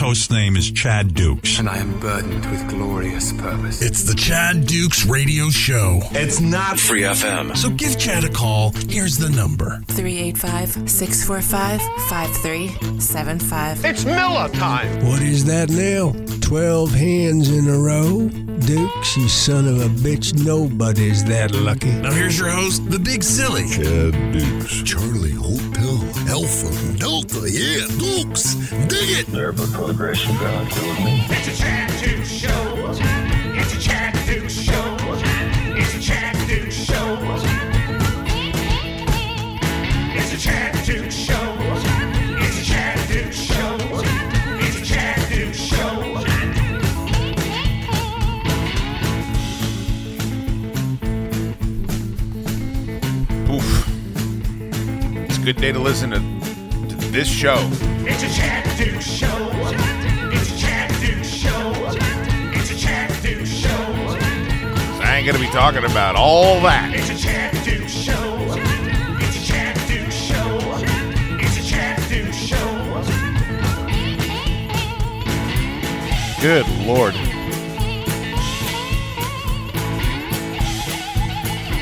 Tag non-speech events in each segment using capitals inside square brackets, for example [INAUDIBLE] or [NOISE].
host's name is Chad Dukes. And I am burdened with glorious purpose. It's the Chad Dukes Radio Show. It's not Free FM. So give Chad a call. Here's the number 385 645 5375. It's Miller time. What is that now? 12 hands in a row? Dukes, you son of a bitch, nobody's that lucky. Now here's your host, the Big Silly. Chad Dukes. Charlie Hotel Alpha Delta. Yeah, Dukes. Dig it. There before the grace of God killed me. It's a Chad Dukes show. It's a Chad Dukes show. A good day to listen to, to this show. It's a Chad Dukes show. It's a Chad Dukes show. It's a Chad Dukes show. I ain't gonna be talking about all that. It's a Chad Dukes show. It's a Chad Dukes show. It's a Chad Dukes show. Good lord.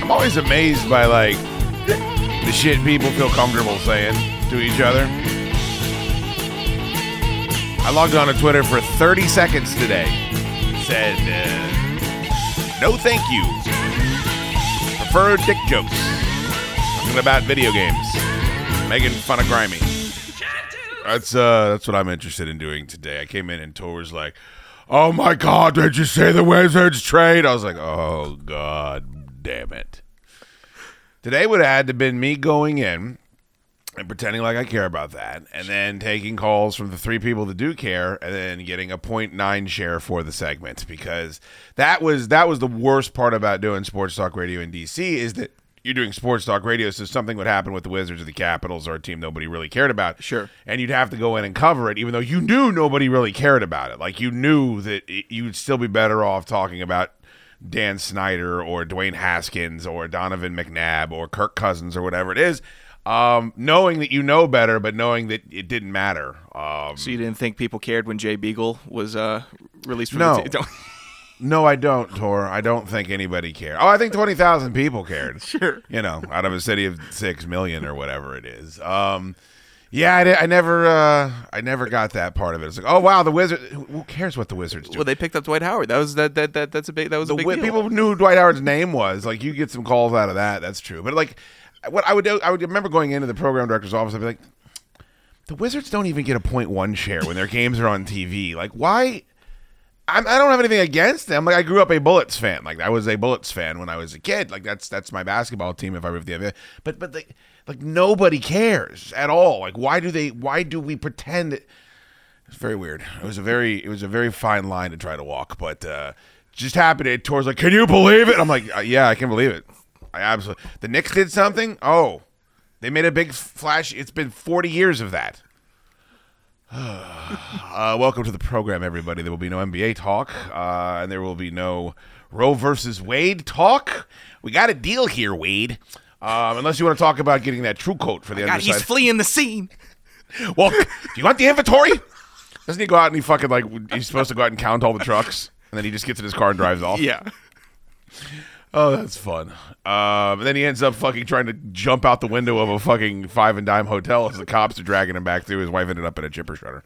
I'm always amazed by like the shit people feel comfortable saying to each other. I logged on to Twitter for 30 seconds today. Said, uh, no thank you. Prefer dick jokes. Talking about video games. Making fun of grimy. That's uh that's what I'm interested in doing today. I came in and Tor was like, Oh my god, did you say the Wizards trade? I was like, Oh god damn it. Today would have had to been me going in and pretending like I care about that, and then taking calls from the three people that do care, and then getting a 0.9 share for the segment because that was that was the worst part about doing sports talk radio in DC is that you're doing sports talk radio, so something would happen with the Wizards or the Capitals or a team nobody really cared about. Sure. And you'd have to go in and cover it, even though you knew nobody really cared about it. Like you knew that it, you'd still be better off talking about Dan Snyder or Dwayne Haskins or Donovan McNabb or Kirk Cousins or whatever it is. Um, knowing that you know better, but knowing that it didn't matter. Um, So you didn't think people cared when Jay Beagle was uh, released from No. the? [LAUGHS] No, I don't, Tor. I don't think anybody cared. Oh, I think twenty thousand people cared. [LAUGHS] Sure. You know, out of a city of six million or whatever it is. Um, yeah, I, di- I never, uh, I never got that part of it. It's like, oh wow, the wizard. Who who cares what the Wizards do? well, they picked up Dwight Howard. That was that that, that that's a big that was the a big wi- deal. people knew who Dwight Howard's name was. Like you get some calls out of that. That's true. But like, what I would do, I would remember going into the program director's office. I'd be like, the Wizards don't even get a point one share when their games are on TV. Like, why? I'm, I don't have anything against them. Like, I grew up a Bullets fan. Like, I was a Bullets fan when I was a kid. Like, that's that's my basketball team. If I were the other, but but like, like nobody cares at all. Like, why do they? Why do we pretend? It, it's very weird. It was a very it was a very fine line to try to walk, but uh, just happened. It towards like, can you believe it? I'm like, uh, yeah, I can believe it. I absolutely. The Knicks did something. Oh, they made a big flash. It's been 40 years of that. [SIGHS] uh, welcome to the program, everybody. There will be no NBA talk, uh, and there will be no Roe versus Wade talk. We got a deal here, Wade. Um, unless you want to talk about getting that true coat for the God, underside. he's fleeing the scene. [LAUGHS] Well, do you want the inventory? Doesn't he go out and he fucking like he's supposed to go out and count all the trucks, and then he just gets in his car and drives off? Yeah. Oh, that's fun. And then he ends up fucking trying to jump out the window of a fucking five and dime hotel as the cops are dragging him back through. His wife ended up in a chipper shredder.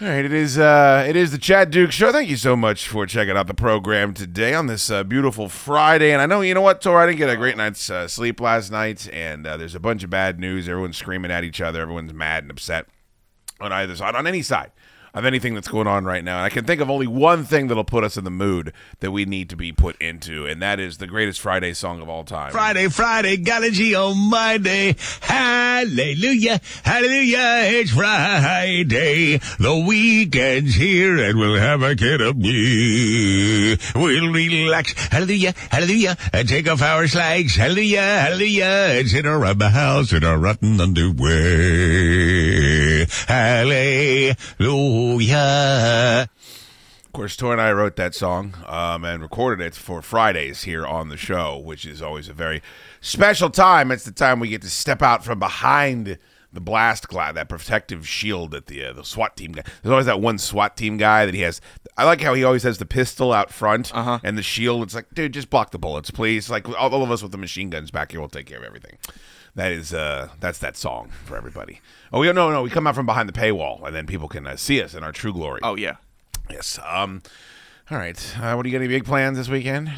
All right, it is uh, it is the Chad Duke Show. Thank you so much for checking out the program today on this uh, beautiful Friday. And I know you know what, Tor, I didn't get a great night's uh, sleep last night, and uh, there's a bunch of bad news. Everyone's screaming at each other. Everyone's mad and upset on either side, on any side of anything that's going on right now. And I can think of only one thing that'll put us in the mood that we need to be put into, and that is the greatest Friday song of all time. Friday, Friday, got a G on my day. Hallelujah, hallelujah, it's Friday. The weekend's here and we'll have a kid of me. We'll relax, hallelujah, hallelujah, and take off our slacks, hallelujah, hallelujah, and sit around the house in our rotten underwear. Hallelujah. Of course, Tor and I wrote that song um, and recorded it for Fridays here on the show, which is always a very special time. It's the time we get to step out from behind the blast glass, that protective shield that the uh, the SWAT team guy. There's always that one SWAT team guy that he has. I like how he always has the pistol out front Uh-huh. and the shield. It's like, dude, just block the bullets, please. Like all, all of us with the machine guns back here will take care of everything. That is uh that's that song for everybody. Oh, we no no we come out from behind the paywall and then people can uh, see us in our true glory. Oh yeah. Yes. Um. All right. Uh, what do you got? Any big plans this weekend,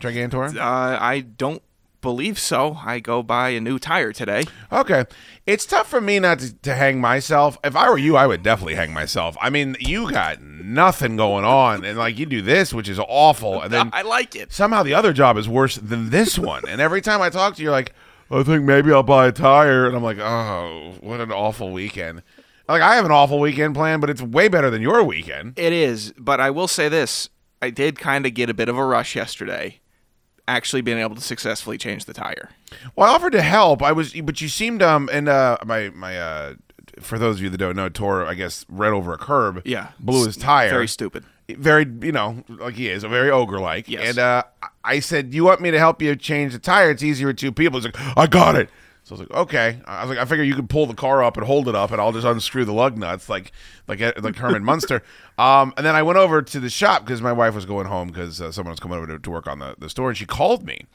Gigantor? Uh, I don't believe so. I go buy a new tire today. Okay. It's tough for me not to, to hang myself. If I were you, I would definitely hang myself. I mean, you got nothing going on, and like you do this, which is awful, and then [LAUGHS] I like it. somehow the other job is worse than this one. And every time I talk to you, you're like, I think maybe I'll buy a tire, and I'm like, oh, what an awful weekend. Like I have an awful weekend plan, but it's way better than your weekend. It is, but I will say this: I did kind of get a bit of a rush yesterday, actually being able to successfully change the tire. Well, I offered to help. I was, but you seemed um, and uh, my my uh, for those of you that don't know, Tor, I guess, ran over a curb. Yeah, blew his tire. Very stupid. Very, you know, like he is, a very ogre like. Yes. And uh, I said, "You want me to help you change the tire? It's easier with two people." He's like, "I got it." So I was like, "Okay." I was like, "I figure you could pull the car up and hold it up, and I'll just unscrew the lug nuts, like like like [LAUGHS] Herman Munster." Um, and then I went over to the shop because my wife was going home because uh, someone was coming over to, to work on the, the store, and she called me.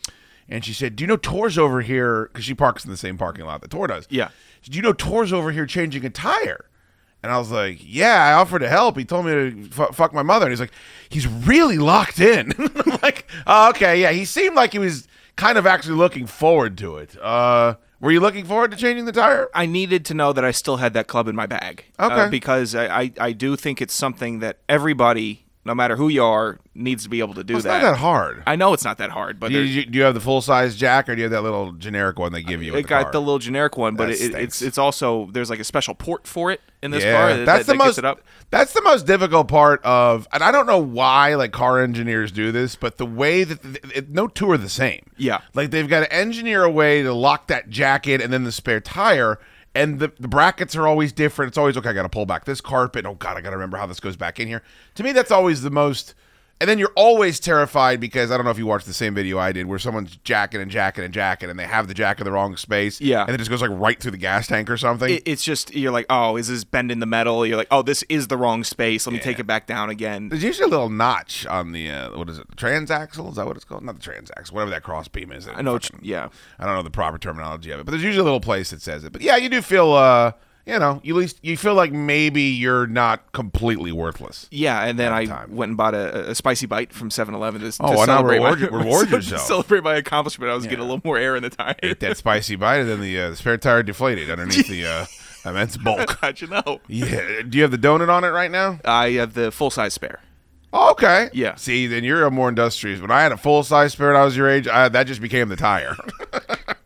And she said, "Do you know Tor's over here? Because she parks in the same parking lot that Tor does. Yeah. Do you know Tor's over here changing a tire?" And I was like, "Yeah, I offered to help. He told me to f- fuck my mother." And he's like, "He's really locked in." [LAUGHS] I'm like, oh, "Okay, yeah." He seemed like he was kind of actually looking forward to it. Uh, were you looking forward to changing the tire? I needed to know that I still had that club in my bag. uh, Okay. because I, I, I do think it's something that everybody, no matter who you are, needs to be able to do Well, it's that. not that hard. I know it's not that hard, but Do you, do you have the full size jack, or do you have that little generic one they give you? with it the got car? the little generic one, but it, it- it's it's also there's like a special port for it in this yeah, car. that- that's that, the that most. it up. That's the most difficult part of, and I don't know why like car engineers do this, but the way that the, it, no two are the same. Yeah. like they've got to engineer a way to lock that jacket and then the spare tire. And the, the brackets are always different. It's always okay. I got to pull back this carpet. Oh God, I got to remember how this goes back in here. To me, that's always the most. And then you're always terrified because I don't know if you watched the same video I did, where someone's jacking and jacking and jacking, and they have the jack in the wrong space. Yeah. and it just goes like right through the gas tank or something. It, it's just you're like, oh, is this bending the metal? You're like, oh, this is the wrong space. Let me take it back down again. There's usually a little notch on the uh, what is it? Transaxle? Is that what it's called? Not the transaxle, whatever that cross beam is. I know, you- yeah. I don't know the proper terminology of it, but there's usually a little place that says it. But yeah, you do feel, uh, you know, you at least you feel like maybe you're not completely worthless. Yeah, and then I time. went and bought a, a spicy bite from 7-Eleven to, Oh, to why celebrate reward my, reward to [LAUGHS] yourself? celebrate my accomplishment. I was getting a little more air in the tire. Ate that spicy bite, and then the, uh, the spare tire deflated underneath the uh, [LAUGHS] immense bulk. [LAUGHS] How'd you know? Yeah. Do you have the donut on it right now? I have the full size spare. Oh, okay. Yeah. See, then you're a more industrious. When I had a full size spare when I was your age, I, that just became the tire.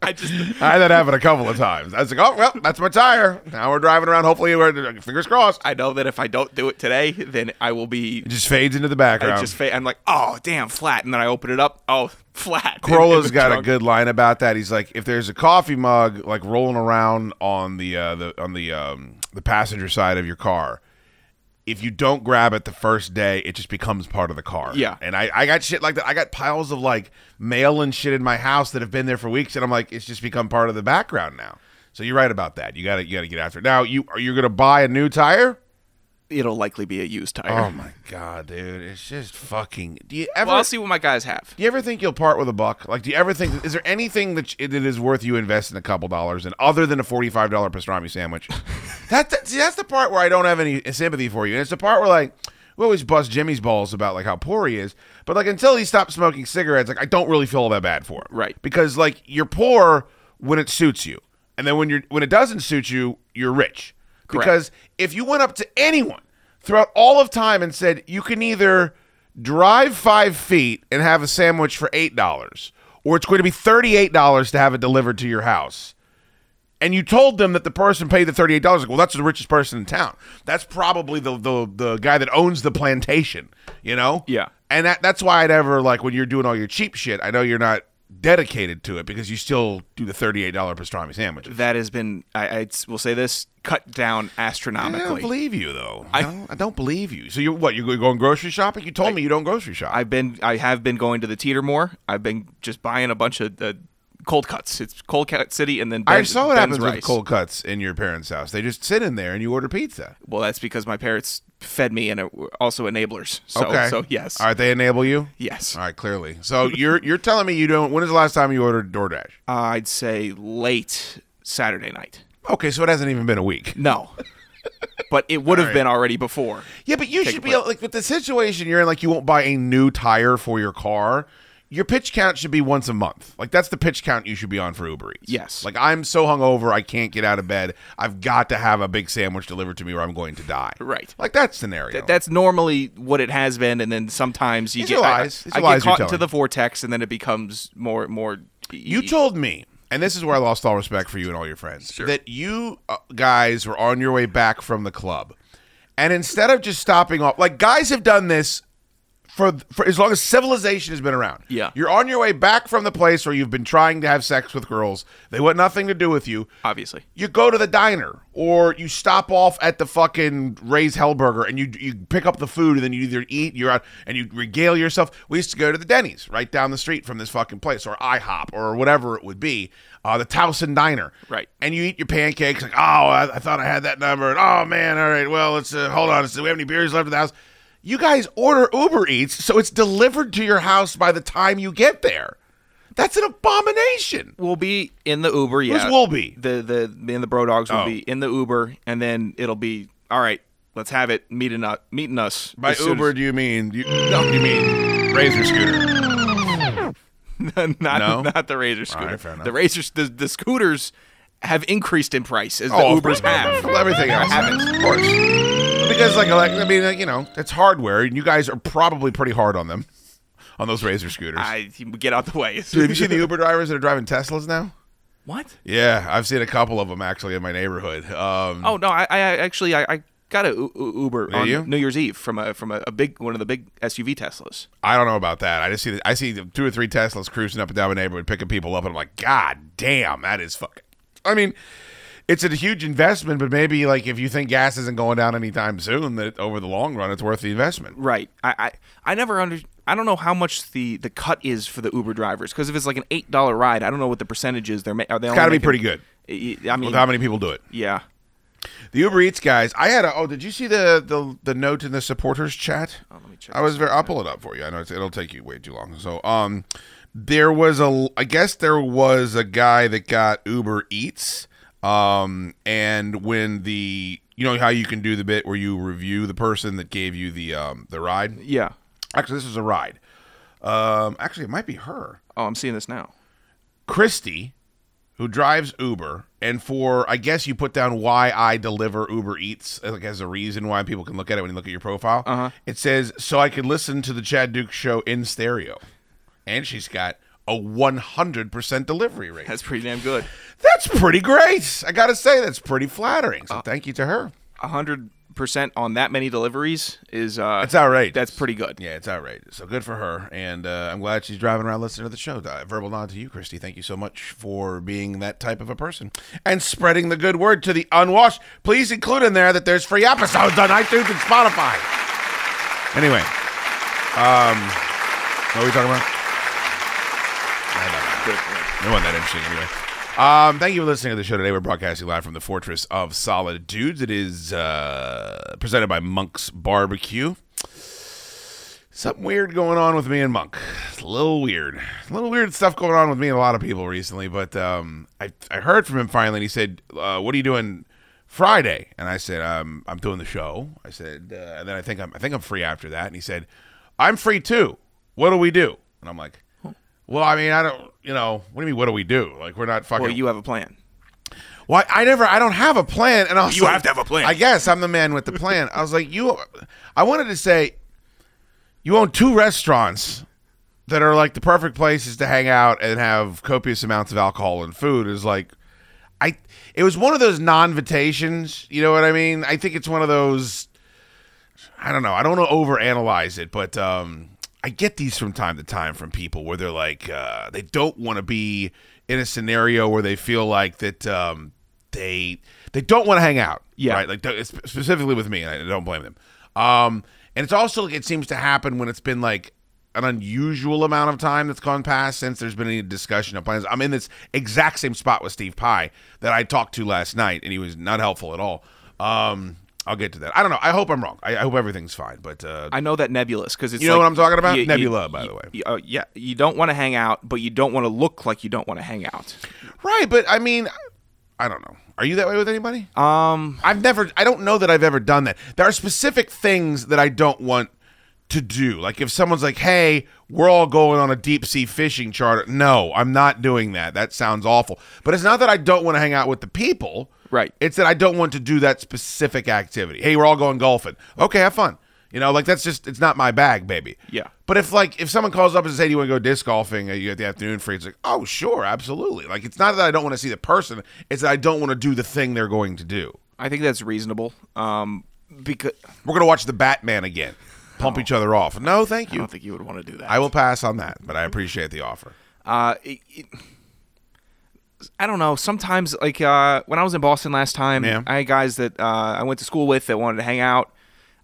I just I had that happen a couple of times. I was like, oh, well, that's my tire. Now we're driving around. Hopefully, we're fingers crossed. I know that if I don't do it today, then I will be. It just fades into the I background. just fa- I'm like, oh damn, flat, and then I open it up, oh [LAUGHS] flat. Carolla's [LAUGHS] got a good line about that. He's like, if there's a coffee mug like rolling around on the uh, the on the um, the passenger side of your car, if you don't grab it the first day, it just becomes part of the car. Yeah. And I, I got shit like that. I got piles of like mail and shit in my house that have been there for weeks, and I'm like, it's just become part of the background now. So you're right about that. You gotta you gotta get after it. Now you are you gonna buy a new tire? It'll likely be a used tire. Oh my god, dude! It's just fucking. Do you ever? well, I'll see what my guys have. Do you ever think you'll part with a buck? Like, do you ever think is there anything that that is worth you investing a couple dollars in other than a forty-five dollar pastrami sandwich? [LAUGHS] that, that see, that's the part where I don't have any sympathy for you, and it's the part where like we always bust Jimmy's balls about like how poor he is, but like until he stops smoking cigarettes, like I don't really feel all that bad for him, Right. Because like you're poor when it suits you, and then when you're when it doesn't suit you, you're rich. Correct. Because if you went up to anyone throughout all of time and said you can either drive five feet and have a sandwich for eight dollars, or it's going to be thirty-eight dollars to have it delivered to your house, and you told them that the person paid the thirty-eight dollars, like, well, that's the richest person in town. That's probably the the the guy that owns the plantation, you know? Yeah. And that that's why I'd ever like when you're doing all your cheap shit. I know you're not dedicated to it because you still do the thirty-eight dollar pastrami sandwich. That has been, I, I will say this, cut down astronomically. I don't believe you though. I- I don't, I don't believe you. So you what? You're going grocery shopping? You told me you don't grocery shop. I've been, I have been going to the Teeter more. I've been just buying a bunch of uh, cold cuts. It's cold cut city, and then I saw what Ben's happens rice. with cold cuts in your parents' house. They just sit in there and you order pizza. Well, that's because my parents fed me and also enablers. So, okay. so yes, All right, they enable you. yes. All right, clearly. So you're you're telling me you don't. When is the last time you ordered DoorDash? Uh, I'd say late Saturday night. Okay, so it hasn't even been a week. No, [LAUGHS] but it would have right. been already before. Yeah, but you Take should be like with the situation you're in. Like you won't buy a new tire for your car. Your pitch count should be once a month. Like that's the pitch count you should be on for Uber Eats. Yes. Like I'm so hungover I can't get out of bed. I've got to have a big sandwich delivered to me or I'm going to die. Right. Like that scenario. Th- that's normally what it has been, and then sometimes you These get I- lies. I, are lies get caught into the vortex, and then it becomes more more. You told me, and this is where I lost all respect for you and all your friends, Sure. that you uh, guys were on your way back from the club, and instead of just stopping off, like guys have done this for for as long as civilization has been around. Yeah. you're on your way back from the place where you've been trying to have sex with girls. They want nothing to do with you. obviously. You go to the diner, or you stop off at the fucking Ray's Hellburger, and you you pick up the food, and then you either eat, you're out, and you regale yourself. We used to go to the Denny's right down the street from this fucking place, or IHOP, or whatever it would be, uh, the Towson Diner. Right. And you eat your pancakes, like, oh, I, I thought I had that number, and oh man, all right, well, let's uh, hold on, let's, do we have any beers left in the house? You guys order Uber Eats, so it's delivered to your house by the time you get there. That's an abomination. We'll be in the Uber. Yeah, Who's will be? the the me and the Bro Dogs will Oh. be in the Uber, and then it'll be all right. Let's have it meeting us. Meeting us By as soon Uber, do you mean you, you mean Razor scooter? [LAUGHS] not No? not the Razor scooter. right, fair enough. the Razor the, the scooters have increased in price as the Oh, Ubers have. Well, everything else haven't. of course. Because like, like I mean, like, you know, it's hardware, and you guys are probably pretty hard on them, on those Razor scooters. I get out the way. Dude, have you seen the Uber drivers that are driving Teslas now? what? Yeah, I've seen a couple of them actually in my neighborhood. Um, Oh no, I, I actually I, I got a U- Uber Did on you? New Year's Eve from a from a, a big one of the big SUV Teslas. I don't know about that. I just see the, I see the two or three Teslas cruising up and down my neighborhood, picking people up, and I'm like, God damn, that is fucking. I mean, it's a huge investment, but maybe like if you think gas isn't going down anytime soon, that over the long run, it's worth the investment. Right. I I, I never under I don't know how much the, the cut is for the Uber drivers because if it's like an eight dollar ride, I don't know what the percentage is. They're ma- are they? It's got to be pretty good. I mean, With how many people do it? yeah. The Uber Eats guys. I had a. Oh, did you see the the, the note in the supporters chat? Oh, let me check I was very. I'll pull it up for you. I know it's, it'll take you way too long. So, um, there was a. I guess there was a guy that got Uber Eats. Um, and when the you know how you can do the bit where you review the person that gave you the um the ride. Yeah. Actually, this is a ride. Um, actually, it might be her. Oh, I'm seeing this now. Christy, who drives Uber, and for I guess you put down why I deliver Uber Eats like as a reason why people can look at it when you look at your profile. Uh-huh. It says so I could listen to the Chad Duke show in stereo, and she's got a 100% delivery rate. That's pretty damn good. That's pretty great. I gotta say that's pretty flattering. Uh, So thank you to her. A hundred percent on that many deliveries is uh It's outrageous. That's pretty good. Yeah, it's outrageous. So good for her, and uh, I'm glad she's driving around listening to the show. Uh, verbal nod to you, Christy. Thank you so much for being that type of a person and spreading the good word to the unwashed. Please include in there that there's free episodes on iTunes and Spotify. Anyway, um, what are we talking about? It wasn't that interesting anyway. Um, thank you for listening to the show today. We're broadcasting live from the Fortress of Solid Dudes. It is uh, presented by Monk's Barbecue. Something weird going on with me and Monk. It's a little weird. A little weird stuff going on with me and a lot of people recently. But um, I, I heard from him finally, and he said, uh, "What are you doing Friday?" And I said, um, "I'm doing the show." I said, uh, and then I think I'm I think I'm free after that. And he said, "I'm free too. What do we do?" And I'm like, "Well, I mean, I don't, you know, what do you mean? What do we do? Like, we're not fucking." Well, you have a plan. Well, I never, I don't have a plan, and I was You like- have to have a plan. I guess I'm the man with the plan. I was like, you, I wanted to say, you own two restaurants that are like the perfect places to hang out and have copious amounts of alcohol and food. Is like, I, it was one of those non-vitations. You know what I mean? I think it's one of those. I don't know. I don't want to overanalyze it, but um, I get these from time to time from people where they're like, uh, they don't want to be in a scenario where they feel like that um, they they don't want to hang out. Yeah. right. Like specifically with me, and I don't blame them. Um, and it's also like it seems to happen when it's been like an unusual amount of time that's gone past since there's been any discussion of plans. I'm in this exact same spot with Steve Pye that I talked to last night, and he was not helpful at all. Um, I'll get to that. I don't know. I hope I'm wrong. I, I hope everything's fine. But uh, I know that nebulous because it's You know like what I'm talking about? you- you- Nebula, by the way. you- uh, yeah, you don't want to hang out, but you don't want to look like you don't want to hang out. right, but I mean, I don't know. Are you that way with anybody? Um, I've never. I don't know that I've ever done that. There are specific things that I don't want to do. Like if someone's like, "Hey, we're all going on a deep sea fishing charter." No, I'm not doing that. That sounds awful. But it's not that I don't want to hang out with the people. Right. It's that I don't want to do that specific activity. Hey, we're all going golfing. Okay, have fun. You know, like that's just it's not my bag, baby. Yeah. But if like if someone calls up and says, "Hey, do you want to go disc golfing?" Uh, you got the afternoon free. It's like, oh, sure, absolutely. Like it's not that I don't want to see the person; it's that I don't want to do the thing they're going to do. I think that's reasonable. Um, because We're gonna watch the Batman again, pump each other off. No, thank you. I don't think you would want to do that. I will pass on that, but I appreciate the offer. Uh, it, it, I don't know. Sometimes, like uh, when I was in Boston last time, Yeah. I had guys that uh, I went to school with that wanted to hang out.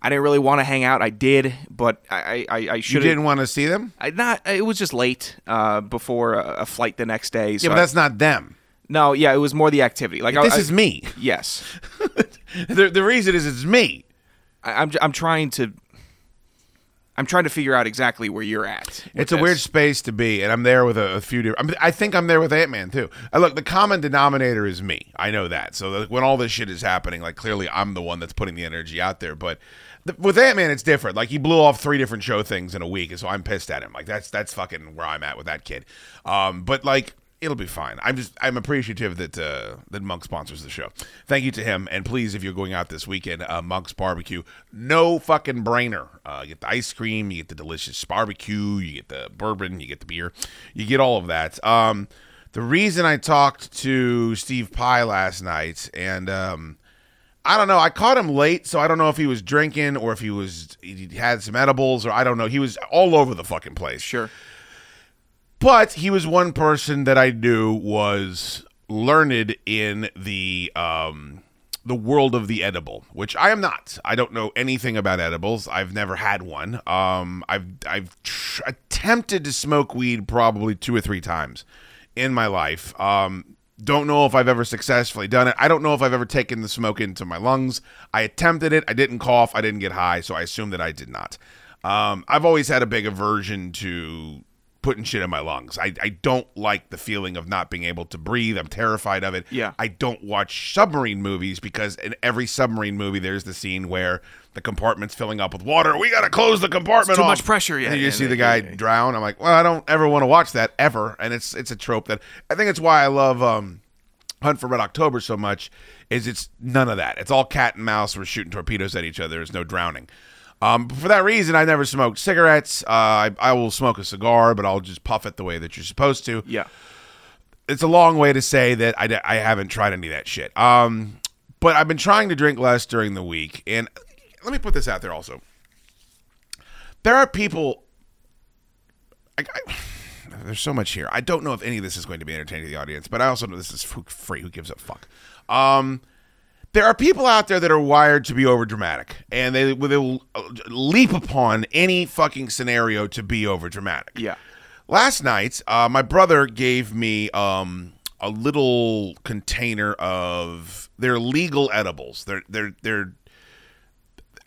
I didn't really want to hang out. I did, but I I, I should. You didn't want to see them? I not. It was just late uh, before a, a flight the next day. So Yeah, but I- that's not them. no. Yeah, it was more the activity. Like I- This I- is me. Yes, [LAUGHS] The, the reason is it's me. I, I'm. I'm trying to. I'm trying to figure out exactly where you're at. It's a this. weird space to be, and I'm there with a, a few different. I'm, I think I'm there with Ant Man too. Uh, look, the common denominator is me. I know that. So like, when all this shit is happening, like clearly I'm the one that's putting the energy out there. But the, with Ant Man, it's different. Like he blew off three different show things in a week, and so I'm pissed at him. Like that's that's fucking where I'm at with that kid. Um, but like it'll be fine. I'm just I'm appreciative that uh, that Monk sponsors the show. Thank you to him, and please, if you're going out this weekend, uh, Monk's Barbecue, no fucking brainer. Uh, you get the ice cream, you get the delicious barbecue, you get the bourbon, you get the beer, you get all of that. Um, the reason I talked to Steve Pye last night, and um, I don't know. I caught him late, so I don't know if he was drinking or if he was he had some edibles or I don't know. He was all over the fucking place. Sure. But he was one person that I knew was learned in the um the world of the edible, which I am not. I don't know anything about edibles. I've never had one. Um, I've I've tr- attempted to smoke weed probably two or three times in my life. Um, don't know if I've ever successfully done it. I don't know if I've ever taken the smoke into my lungs. I attempted it. I didn't cough. I didn't get high, so I assume that I did not. Um, I've always had a big aversion to putting shit in my lungs. I, I don't like the feeling of not being able to breathe. I'm terrified of it. Yeah. I don't watch submarine movies because in every submarine movie there's the scene where the compartment's filling up with water. We gotta close the compartment. It's too off. much pressure, yeah, And you yeah, see yeah, the guy yeah, drown. I'm like, well, I don't ever want to watch that ever. And it's it's a trope that I think it's why I love um, Hunt for Red October so much. Is it's none of that. It's all cat and mouse. We're shooting torpedoes at each other. There's no drowning. Um, for that reason, I never smoked cigarettes. Uh, I, I will smoke a cigar, but I'll just puff it the way that you're supposed to. Yeah. It's a long way to say that I, I haven't tried any of that shit. Um, but I've been trying to drink less during the week. And let me put this out there also. There are people. I, I, [SIGHS] there's so much here. I don't know if any of this is going to be entertaining to the audience, but I also know this is free. Who gives a fuck? Um, there are people out there that are wired to be over dramatic, and they they will uh, leap upon any fucking scenario to be over dramatic. Yeah. Last night, uh, my brother gave me um, a little container of their legal edibles. They're they're they're.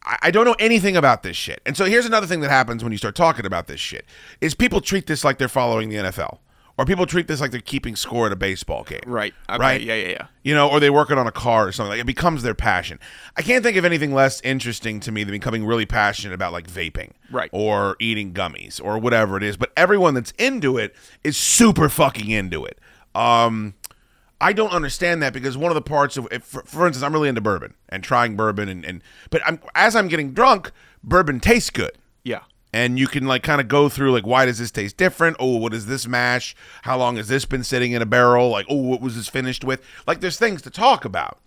I I don't know anything about this shit, and so here's another thing that happens when you start talking about this shit: is people treat this like they're following the NFL, or people treat this like they're keeping score at a baseball game. Right. Okay, Right. Yeah. Yeah. Yeah. You know, or they working on a car or something. Like it becomes their passion. I can't think of anything less interesting to me than becoming really passionate about like vaping, Right. or eating gummies, or whatever it is. But everyone that's into it is super fucking into it. Um, I don't understand that because one of the parts of, if, for, for instance, I'm really into bourbon and trying bourbon, and, and but I'm as I'm getting drunk, bourbon tastes good Yeah. And you can like kind of go through like why does this taste different? Oh what is this mash? How long has this been sitting in a barrel? Like oh what was this finished with? Like there's things to talk about.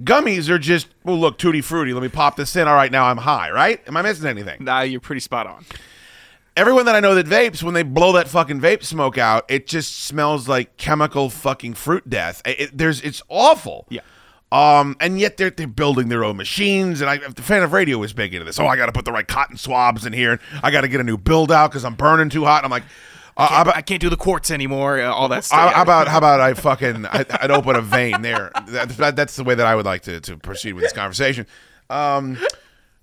Gummies are just well look tutti frutti let me pop this in. All right now i'm high right? Am i missing anything? Nah, you're pretty spot on. everyone that i know that vapes when they blow that fucking vape smoke out it just smells like chemical fucking fruit death. It- it- there's it's awful. Yeah. Um, and yet they're they're building their own machines. And I, the fan of radio is big into this. Oh, I got to put the right cotton swabs in here. I got to get a new build out because I'm burning too hot. I'm like, uh, Can't- I can't do the quartz anymore. uh, All that stuff. how, about how about I [LAUGHS] fucking I, I'd open a vein there. That, that- that's the way that I would like to, to proceed with this conversation. Um,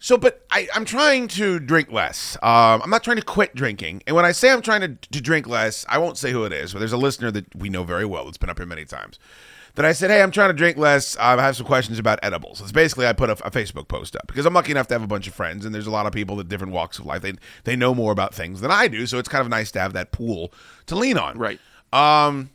so, but I, I'm trying to drink less. Um, I'm not trying to quit drinking. And when I say I'm trying to, to drink less, I won't say who it is. But there's a listener that we know very well that's been up here many times. That I said, hey, I'm trying to drink less. I have some questions about edibles. It's basically I put a, a Facebook post up because I'm lucky enough to have a bunch of friends, and there's a lot of people at different walks of life. They they know more about things than I do, so it's kind of nice to have that pool to lean on. Right. Um,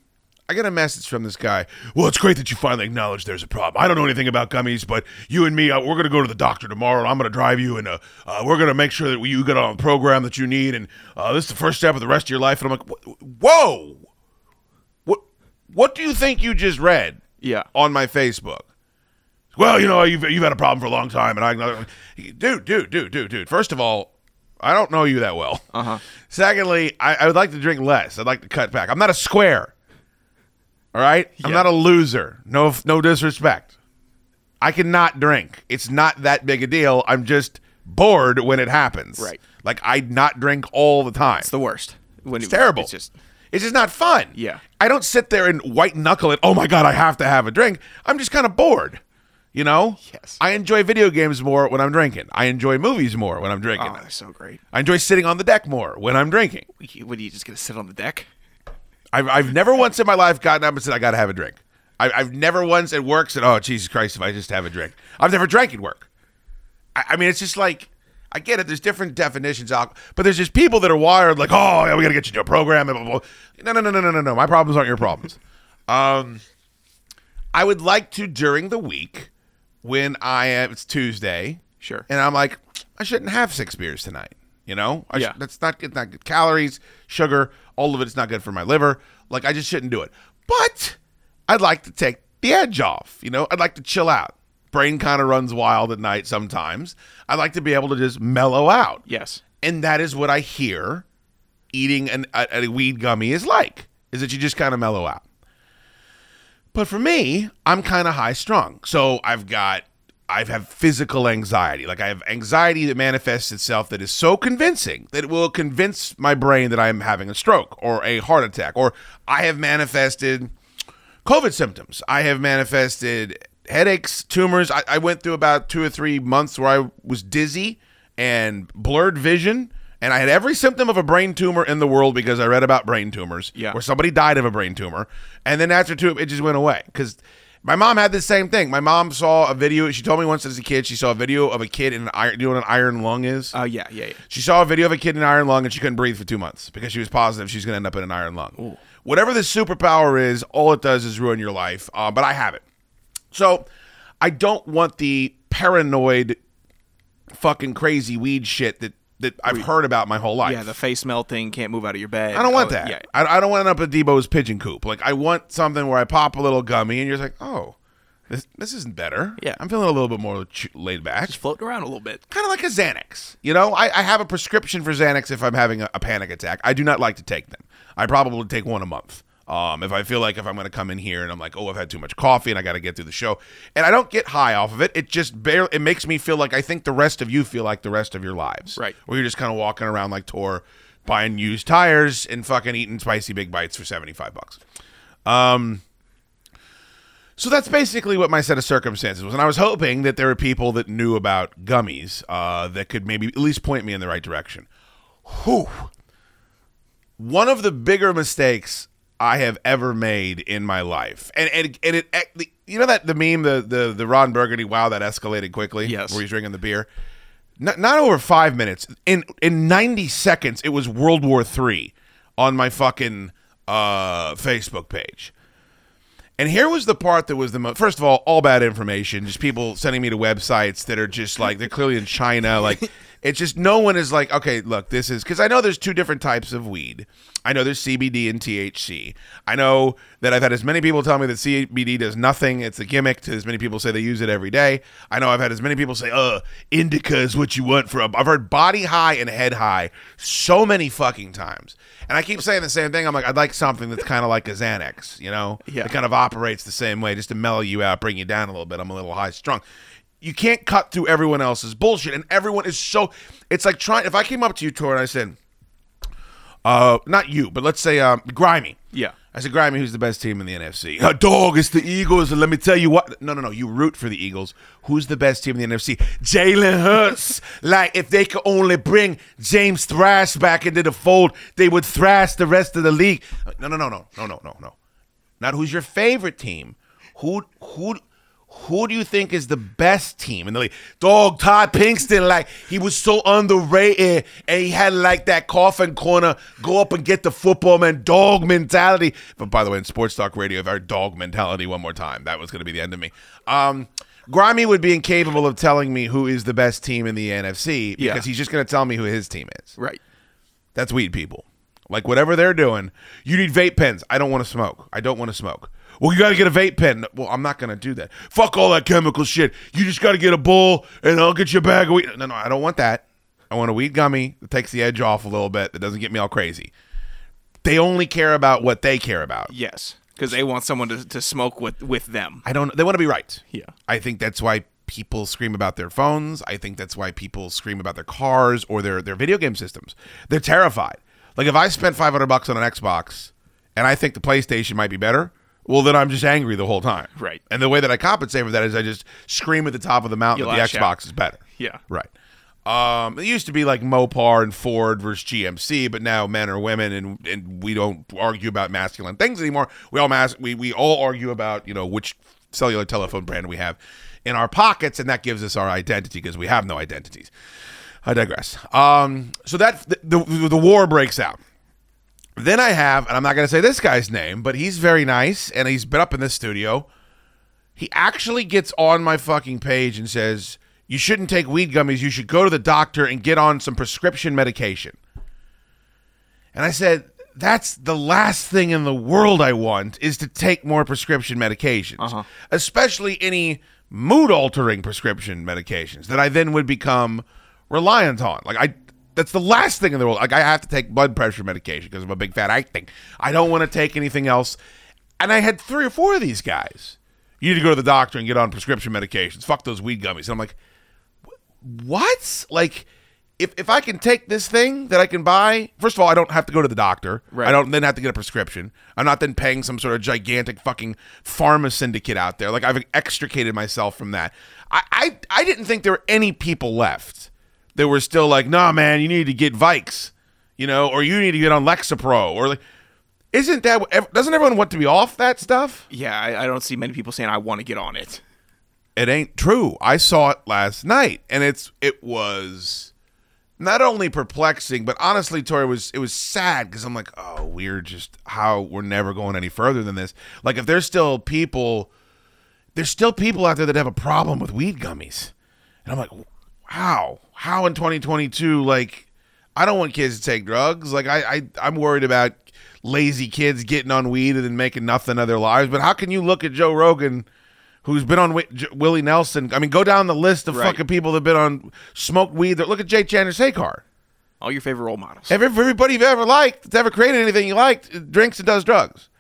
I get a message from this guy. Well, it's great that you finally acknowledge there's a problem. I don't know anything about gummies, but you and me, uh, we're going to go to the doctor tomorrow, and I'm going to drive you, and uh, uh, we're going to make sure that you get on the program that you need, and uh, this is the first step of the rest of your life. And I'm like, whoa? What do you think you just read? Yeah. on my Facebook. Well, you know, you've, you've had a problem for a long time, and I, dude, dude, dude, dude, dude. First of all, I don't know you that well. Uh Uh-huh. Secondly, I, I would like to drink less. I'd like to cut back. I'm not a square. All right, I'm not a loser. No, no disrespect. I cannot drink. It's not that big a deal. I'm just bored when it happens. Right. Like I not drink all the time. It's the worst. When It's terrible. It's just It's just not fun. Yeah. I don't sit there and white knuckle it. Oh my god, I have to have a drink. I'm just kind of bored. You know? Yes. I enjoy video games more when I'm drinking. I enjoy movies more when I'm drinking. oh, they're so great. I enjoy sitting on the deck more when I'm drinking. What are you just gonna sit on the deck? I've, I've never once in my life gotten up and said I got to have a drink. I, I've never once at work said, "Oh Jesus Christ, if I just have a drink." I've never drank at work. I, I mean, it's just like I get it. There's different definitions out, but there's just people that are wired like, "Oh, yeah, we got to get you to a program." Blah, blah, blah. No, no, no, no, no, no, no. My problems aren't your problems. [LAUGHS] Um, I would like to during the week when I am. It's Tuesday, Sure. and I'm like, I shouldn't have six beers tonight. You know, I sh- Yeah. that's not good. Not good calories, sugar, all of it's not good for my liver. Like I just shouldn't do it. But I'd like to take the edge off. You know, I'd like to chill out. Brain kind of runs wild at night sometimes. I'd like to be able to just mellow out. Yes. And that is what I hear eating an, a, a weed gummy is like, is that you just kind of mellow out. But for me, I'm kind of high strung. So I've got, I have physical anxiety. Like I have anxiety that manifests itself that is so convincing that it will convince my brain that I'm having a stroke or a heart attack. Or I have manifested COVID symptoms. I have manifested headaches, tumors. I, I went through about two or three months where I was dizzy and blurred vision. And I had every symptom of a brain tumor in the world because I read about brain tumors, Yeah. where somebody died of a brain tumor. And then after two, it just went away. Because my mom had the same thing. My mom saw a video. She told me once as a kid, she saw a video of a kid in an iron. Do you know what an iron lung is? Oh yeah, yeah, yeah. She saw a video of a kid in an iron lung and she couldn't breathe for two months because she was positive she's going to end up in an iron lung. Whatever this superpower is, all it does is ruin your life. Uh, but I have it. So I don't want the paranoid, fucking crazy weed shit that, that I've heard about my whole life. Yeah, the face melting, can't move out of your bed. I don't want Oh, that. Yeah. I, I don't want to end up at Debo's pigeon coop. Like I want something where I pop a little gummy and you're just like, oh, this this isn't better. Yeah. I'm feeling a little bit more ch- laid back Just floating around a little bit. kind of like a Xanax. You know, I, I have a prescription for Xanax if I'm having a, a panic attack. I do not like to take them. I probably take one a month. Um, if I feel like if I'm going to come in here and I'm like, oh, I've had too much coffee and I got to get through the show, and I don't get high off of it, it just barely it makes me feel like I think the rest of you feel like the rest of your lives, Right. Where you're just kind of walking around like Tor, buying used tires and fucking eating spicy big bites for seventy five bucks. Um, so that's basically what my set of circumstances was, and I was hoping that there were people that knew about gummies uh, that could maybe at least point me in the right direction. Whew. One of the bigger mistakes I have ever made in my life, and and and it, you know that the meme the the the Ron Burgundy wow that escalated quickly Yes. where he's drinking the beer. Not, not over five minutes. In in ninety seconds, it was World War Three on my fucking uh, Facebook page. And here was the part that was the most. First of all, all bad information. Just people sending me to websites that are just like they're clearly in China. Like [LAUGHS] It's just no one is like, okay, look, this is because I know there's two different types of weed. I know there's CBD and THC. I know that I've had as many people tell me that CBD does nothing. It's a gimmick. To as many people say they use it every day. I know I've had as many people say, "Uh, indica is what you want for a." I've heard body high and head high so many fucking times, and I keep saying the same thing. I'm like, I'd like something that's kind of like a Xanax, you know? Yeah. It kind of operates the same way, just to mellow you out, bring you down a little bit. I'm a little high strung you can't cut through everyone else's bullshit and everyone is so it's like trying if i came up to you tor and i said uh, not you, but let's say um, Grimy. Yeah. I said, Grimy, who's the best team in the NFC? Uh, dog, it's the Eagles. And let me tell you what. No, no, no. You root for the Eagles. Who's the best team in the NFC? Jalen Hurts. [LAUGHS] like, if they could only bring James Thrash back into the fold, they would thrash the rest of the league. Uh, no, no, no, no, no, no, no, no. Not who's your favorite team. Who, who, who do you think is the best team in the league? Dog Todd Pinkston, like he was so underrated, and he had like that coffin corner, go up and get the football man, dog mentality. But by the way, in sports talk radio, if I heard dog mentality one more time, that was going to be the end of me. Um, Grimy would be incapable of telling me who is the best team in the NFC because Yeah. he's just going to tell me who his team is. Right. That's weed people. Like whatever they're doing, you need vape pens. I don't want to smoke. I don't want to smoke. Well, you got to get a vape pen. Well, I'm not going to do that. Fuck all that chemical shit. You just got to get a bowl and I'll get you a bag of weed. No, no, I don't want that. I want a weed gummy that takes the edge off a little bit, that doesn't get me all crazy. They only care about what they care about. Yes. Because they want someone to, to smoke with, with them. I don't. They want to be right. Yeah. I think that's why people scream about their phones. I think that's why people scream about their cars or their their video game systems. They're terrified. Like if I spent five hundred bucks on an Xbox and I think the PlayStation might be better, well then I'm just angry the whole time. Right. And the way that I compensate for that is I just scream at the top of the mountain You that the lash Xbox out. is better. Yeah. Right. Um, it used to be like Mopar and Ford versus GMC, but now men are women, and, and we don't argue about masculine things anymore. We all mas- we we all argue about you know which cellular telephone brand we have in our pockets, and that gives us our identity because we have no identities. I digress. Um, so that the, the the war breaks out. Then I have, and I'm not going to say this guy's name, but he's very nice, and he's been up in this studio. He actually gets on my fucking page and says, You shouldn't take weed gummies. You should go to the doctor and get on some prescription medication. And I said, That's the last thing in the world I want is to take more prescription medications, uh-huh. especially any mood altering prescription medications that I then would become reliant on. Like, I. That's the last thing in the world. Like I have to take blood pressure medication because I'm a big fat I think I don't want to take anything else. And I had three or four of these guys. You need to go to the doctor and get on prescription medications. Fuck those weed gummies. And I'm like, "Wh- what? Like, if if I can take this thing that I can buy, first of all, I don't have to go to the doctor. Right. I don't then have to get a prescription. I'm not then paying some sort of gigantic fucking pharma syndicate out there. Like I've extricated myself from that. I I, I didn't think there were any people left that were still like, nah, man, you need to get Vikes, you know, or you need to get on Lexapro, or like, isn't that doesn't everyone want to be off that stuff? Yeah, I, I don't see many people saying I want to get on it. it ain't true. I saw it last night, and it's it was not only perplexing, but honestly, Tori it was it was sad because I'm like, oh, we're just how we're never going any further than this. Like, if there's still people, there's still people out there that have a problem with weed gummies, and I'm like, how, how in 2022, like, I don't want kids to take drugs. Like, I, I I'm worried about lazy kids getting on weed and then making nothing of their lives. But how can you look at Joe Rogan? who's been on Wi- J- Willie Nelson. I mean, go down the list of Right. fucking people that've been on smoked weed. Look at Jay Chandrasekhar. All your favorite role models. Every, everybody you've ever liked that's ever created anything you liked drinks and does drugs.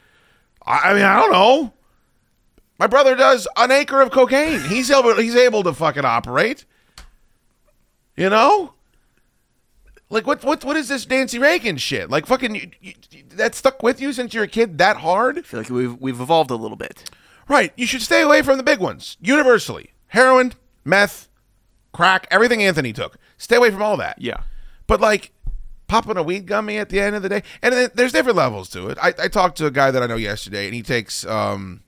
I, I mean, I don't know. My brother does an acre of cocaine. He's able. He's able to fucking operate. You know. Like what? What? What is this Nancy Reagan shit? Like fucking. You, you, that stuck with you since you're a kid that hard? I feel like we've we've evolved a little bit. Right. You should stay away from the big ones. Universally. Heroin, meth, crack, everything Anthony took. Stay away from all that. Yeah. But like popping a weed gummy at the end of the day. And then there's different levels to it. I, I talked to a guy that I know yesterday and he takes um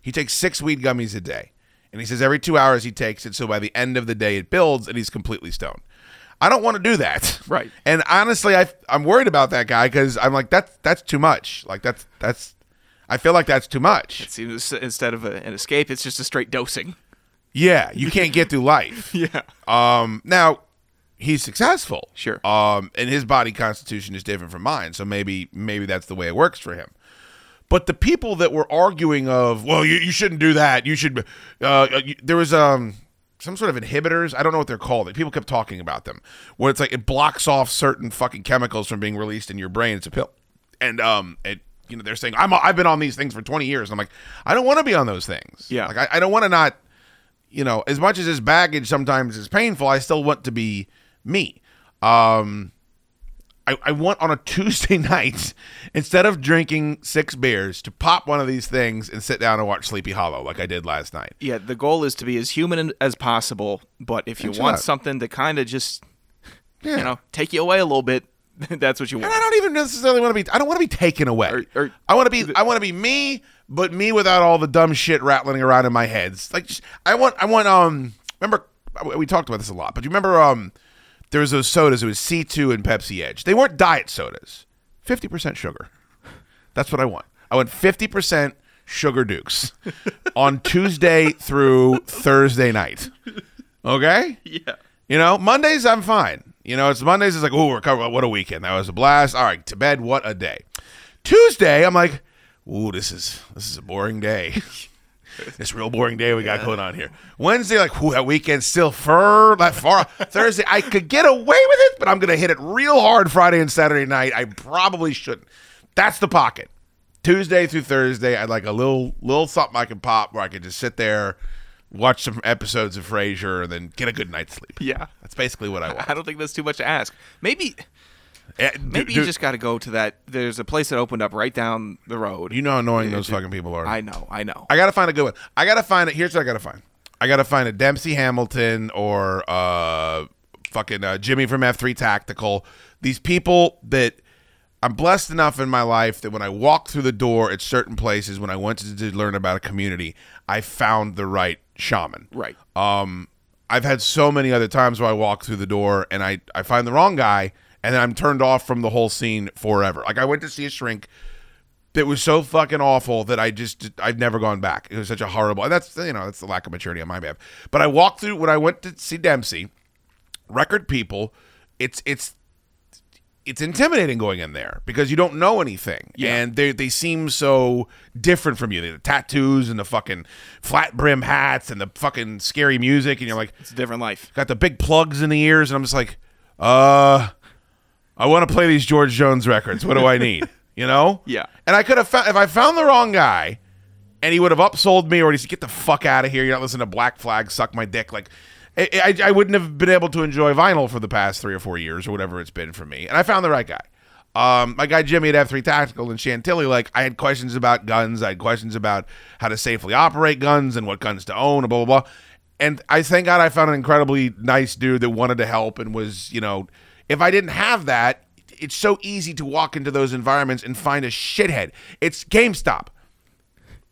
he takes six weed gummies a day. And he says every two hours he takes it, so by the end of the day it builds and he's completely stoned. I don't want to do that. [LAUGHS] Right. And honestly, I I'm worried about that guy because I'm like that's that's too much. Like that's that's I feel like that's too much. It seems instead of a, an escape, it's just a straight dosing. Yeah, you can't get through life. [LAUGHS] Yeah. Um, now, he's successful. Sure. Um, and his body constitution is different from mine, so maybe maybe that's the way it works for him. But the people that were arguing of, well, you, you shouldn't do that. You should. Uh, you, there was um some sort of inhibitors. I don't know what they're called. People kept talking about them, where it's like it blocks off certain fucking chemicals from being released in your brain. It's a pill, and um, it you know they're saying I'm I've been on these things for 20 years. I'm like I don't want to be on those things. Yeah. like I, I don't want to not you know, as much as this baggage sometimes is painful, I still want to be me. Um, I, I want on a [LAUGHS] Tuesday night, instead of drinking six beers, to pop one of these things and sit down and watch Sleepy Hollow like I did last night. Yeah, the goal is to be as human as possible, but if you That's want right. something to kind of just, Yeah. you know, take you away a little bit, [LAUGHS] that's what you want. And I don't even necessarily want to be. I don't want to be taken away. Or- or- I want to be. I want to be me, but me without all the dumb shit rattling around in my heads. Like just- I want. I want. Um. Remember, we talked about this a lot, but you remember? Um. There was those sodas. It was C two and Pepsi Edge. They weren't diet sodas. Fifty percent sugar. That's what I want. I want fifty percent sugar dukes [LAUGHS] on Tuesday through Thursday night. Okay. Yeah. You know, Mondays I'm fine. You know, it's Mondays. It's like, oh, we're covered. What a weekend! That was a blast. All right, to bed. What a day. Tuesday, I'm like, ooh, this is this is a boring day. [LAUGHS] [LAUGHS] this real boring day we got going on here. Wednesday, like, ooh, that weekend's still far that [LAUGHS] far. Thursday, I could get away with it, but I'm gonna hit it real hard Friday and Saturday night. I probably shouldn't. That's the pocket. Tuesday through Thursday, I'd like a little little something I can pop where I could just sit there, watch some episodes of Frasier, and then get a good night's sleep. Yeah. That's basically what I want. I don't think that's too much to ask. Maybe maybe do- you just got to go to that. There's a place that opened up right down the road. you know how annoying those fucking people are. I know, I know. I gotta find a good one. I gotta find it. Here's what I gotta find. I gotta find a Dempsey Hamilton or uh fucking uh, Jimmy from F3 Tactical. These people that I'm blessed enough in my life that when I walk through the door at certain places, when I went to, to learn about a community, I found the right shaman. Right. Um, I've had so many other times where I walk through the door and I, I find the wrong guy and then I'm turned off from the whole scene forever. Like I went to see a shrink that was so fucking awful that I just I've never gone back. It was such a horrible. And that's you know that's the lack of maturity on my behalf. But I walked through when I went to see Dempsey, record people. It's it's it's intimidating going in there because you don't know anything, and they they seem so different from you. The tattoos and the fucking flat brim hats and the fucking scary music, and you're like, It's a different life. got the big plugs in the ears, and I'm just like, uh, I want to play these George Jones records. What do I need? [LAUGHS] You know? Yeah. And I could have found if I found the wrong guy, and he would have upsold me, or he said, "Get the fuck out of here! You're not listening to Black Flag, suck my dick." Like, I, I, I wouldn't have been able to enjoy vinyl for the past three or four years, or whatever it's been for me. And I found the right guy. Um, my guy Jimmy at F3 Tactical in Chantilly, like I had questions about guns, I had questions about how to safely operate guns and what guns to own, and blah blah blah. And I thank God I found an incredibly nice dude that wanted to help and was, you know, if I didn't have that, it's so easy to walk into those environments and find a shithead. It's GameStop.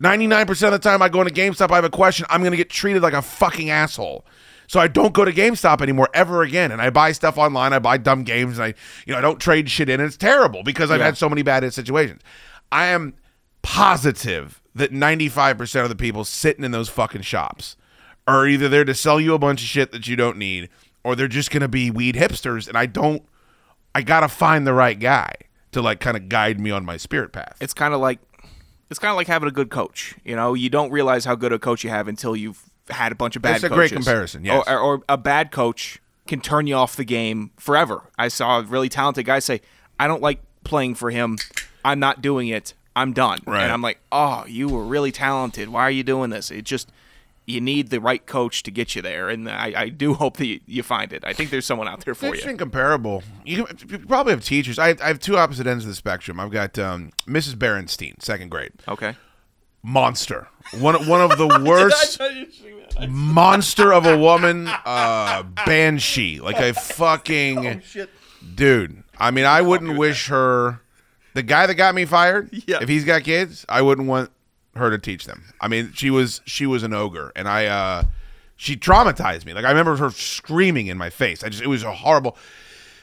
99% of the time I go into GameStop, I have a question, I'm going to get treated like a fucking asshole. So I don't go to GameStop anymore ever again. And I buy stuff online. I buy dumb games and I, you know, I don't trade shit in. And it's terrible because I've Yeah. had so many bad situations. I am positive that 95% of the people sitting in those fucking shops are either there to sell you a bunch of shit that you don't need or they're just going to be weed hipsters. And I don't, I got to find the right guy to like kind of guide me on my spirit path. It's kind of like it's kind of like having a good coach. You know, you don't realize how good a coach you have until you've had a bunch of bad. Coaches. That's a great comparison, yes. or, or a bad coach can turn you off the game forever. I saw a really talented guy say, "I don't like playing for him. I'm not doing it. I'm done." Right. And I'm like, "Oh, you were really talented. Why are you doing this?" It just you need the right coach to get you there, and I, I do [LAUGHS] hope that you, you find it. I think there's someone out there for you. Interesting comparable. You, you probably have teachers. I, I have two opposite ends of the spectrum. I've got um, Mrs. Berenstein, second grade, Okay. monster. One one of the [LAUGHS] worst [LAUGHS] monster of a woman, uh, banshee, like a fucking dude. I mean, I wouldn't wish her. The guy that got me fired, Yeah. if he's got kids, I wouldn't want her to teach them. I mean, she was she was an ogre, and I uh, she traumatized me. Like I remember her screaming in my face. I just it was a horrible.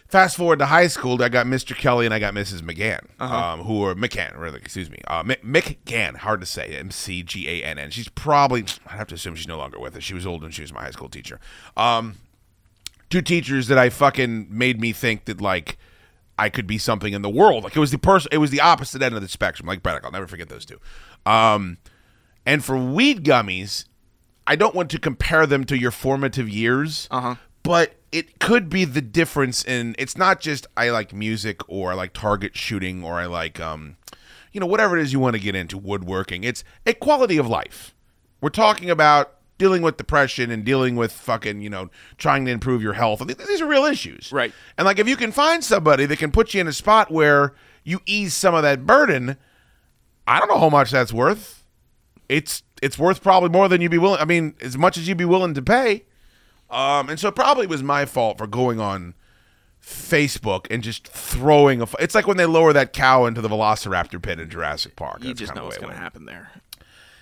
Fast forward to high school, I got Mr. Kelly and I got Mrs. McGann, um, who are McCann, really, excuse me, uh, Mick, McGann, hard to say, M C G A N N. She's probably, I have to assume she's no longer with us. She was old when she was my high school teacher. Um, two teachers that I fucking made me think that like I could be something in the world. Like it was the person, it was the opposite end of the spectrum. Like Braddock, I'll never forget those two. Um, and for weed gummies, I don't want to compare them to your formative years. Uh huh. But it could be the difference in it's not just I like music or I like target shooting or I like um you know whatever it is you want to get into woodworking. It's a quality of life. We're talking about dealing with depression and dealing with fucking, you know, trying to improve your health. I think These are real issues. Right. And like if you can find somebody that can put you in a spot where you ease some of that burden, I don't know how much that's worth. It's it's worth probably more than you'd be willing. I mean, as much as you'd be willing to pay. Um, and so it probably was my fault for going on Facebook and just throwing a. f- It's like when they lower that cow into the Velociraptor pit in Jurassic Park. You That's just know what's going to happen there.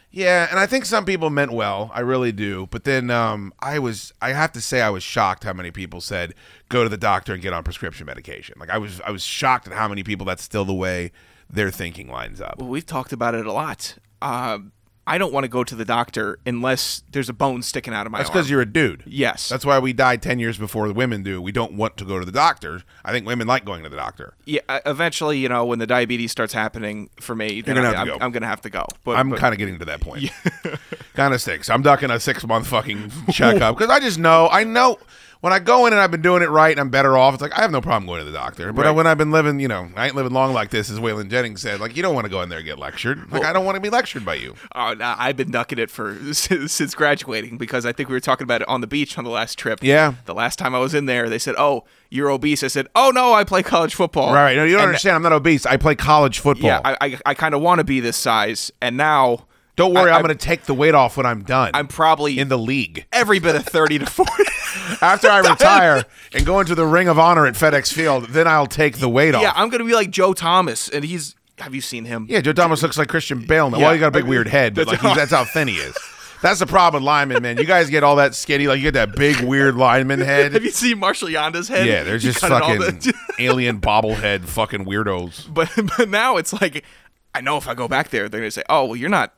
Yeah, and I think some people meant well. I really do. But then um, I was, I have to say, I was shocked how many people said go to the doctor and get on prescription medication. Like I was, I was shocked at how many people that's still the way their thinking lines up. Well, we've talked about it a lot. Uh, I don't want to go to the doctor unless there's a bone sticking out of my That's because you're a dude. Yes. That's why we die 10 years before the women do. We don't want to go to the doctor. I think women like going to the doctor. yeah. uh, Eventually, you know, when the diabetes starts happening for me, then gonna to I'm, go. I'm gonna have to go. But I'm kind of getting to that point. [LAUGHS] kind of stinks. I'm ducking a six month fucking checkup [LAUGHS] because I just know, I know when I go in and I've been doing it right and I'm better off, it's like I have no problem going to the doctor. But Right. when I've been living, you know, I ain't living long like this, as Waylon Jennings said, like you don't want to go in there and get lectured. Like I don't want to be lectured by you. Oh, no, I've been ducking it for [LAUGHS] since, since graduating because I think we were talking about it on the beach on the last trip. Yeah. The last time I was in there, they said, "Oh, you're obese." I said, "Oh no, I play college football." Right. No, you don't And- understand. I'm not obese. I play college football. Yeah, I I, I kind of want to be this size, and now don't worry, I, am going to take the weight off when I'm done. I'm probably in the league. every bit of thirty to forty. [LAUGHS] After I retire [LAUGHS] and go into the Ring of Honor at FedEx Field, then I'll take the weight off. yeah, I'm gonna be like Joe Thomas, and he's. Have you seen him? Yeah, Joe Thomas looks like Christian Bale now. Yeah. Well, he got a big weird head, but like he's, that's how thin he is. That's the problem with linemen, man. You guys get all that skinny, like you get that big weird lineman [LAUGHS] head. Have you seen Marshall Yanda's head? Yeah, they're just cut it all fucking the- alien bobblehead fucking weirdos. but but now it's like, I know if I go back there, they're gonna say, "Oh, well, you're not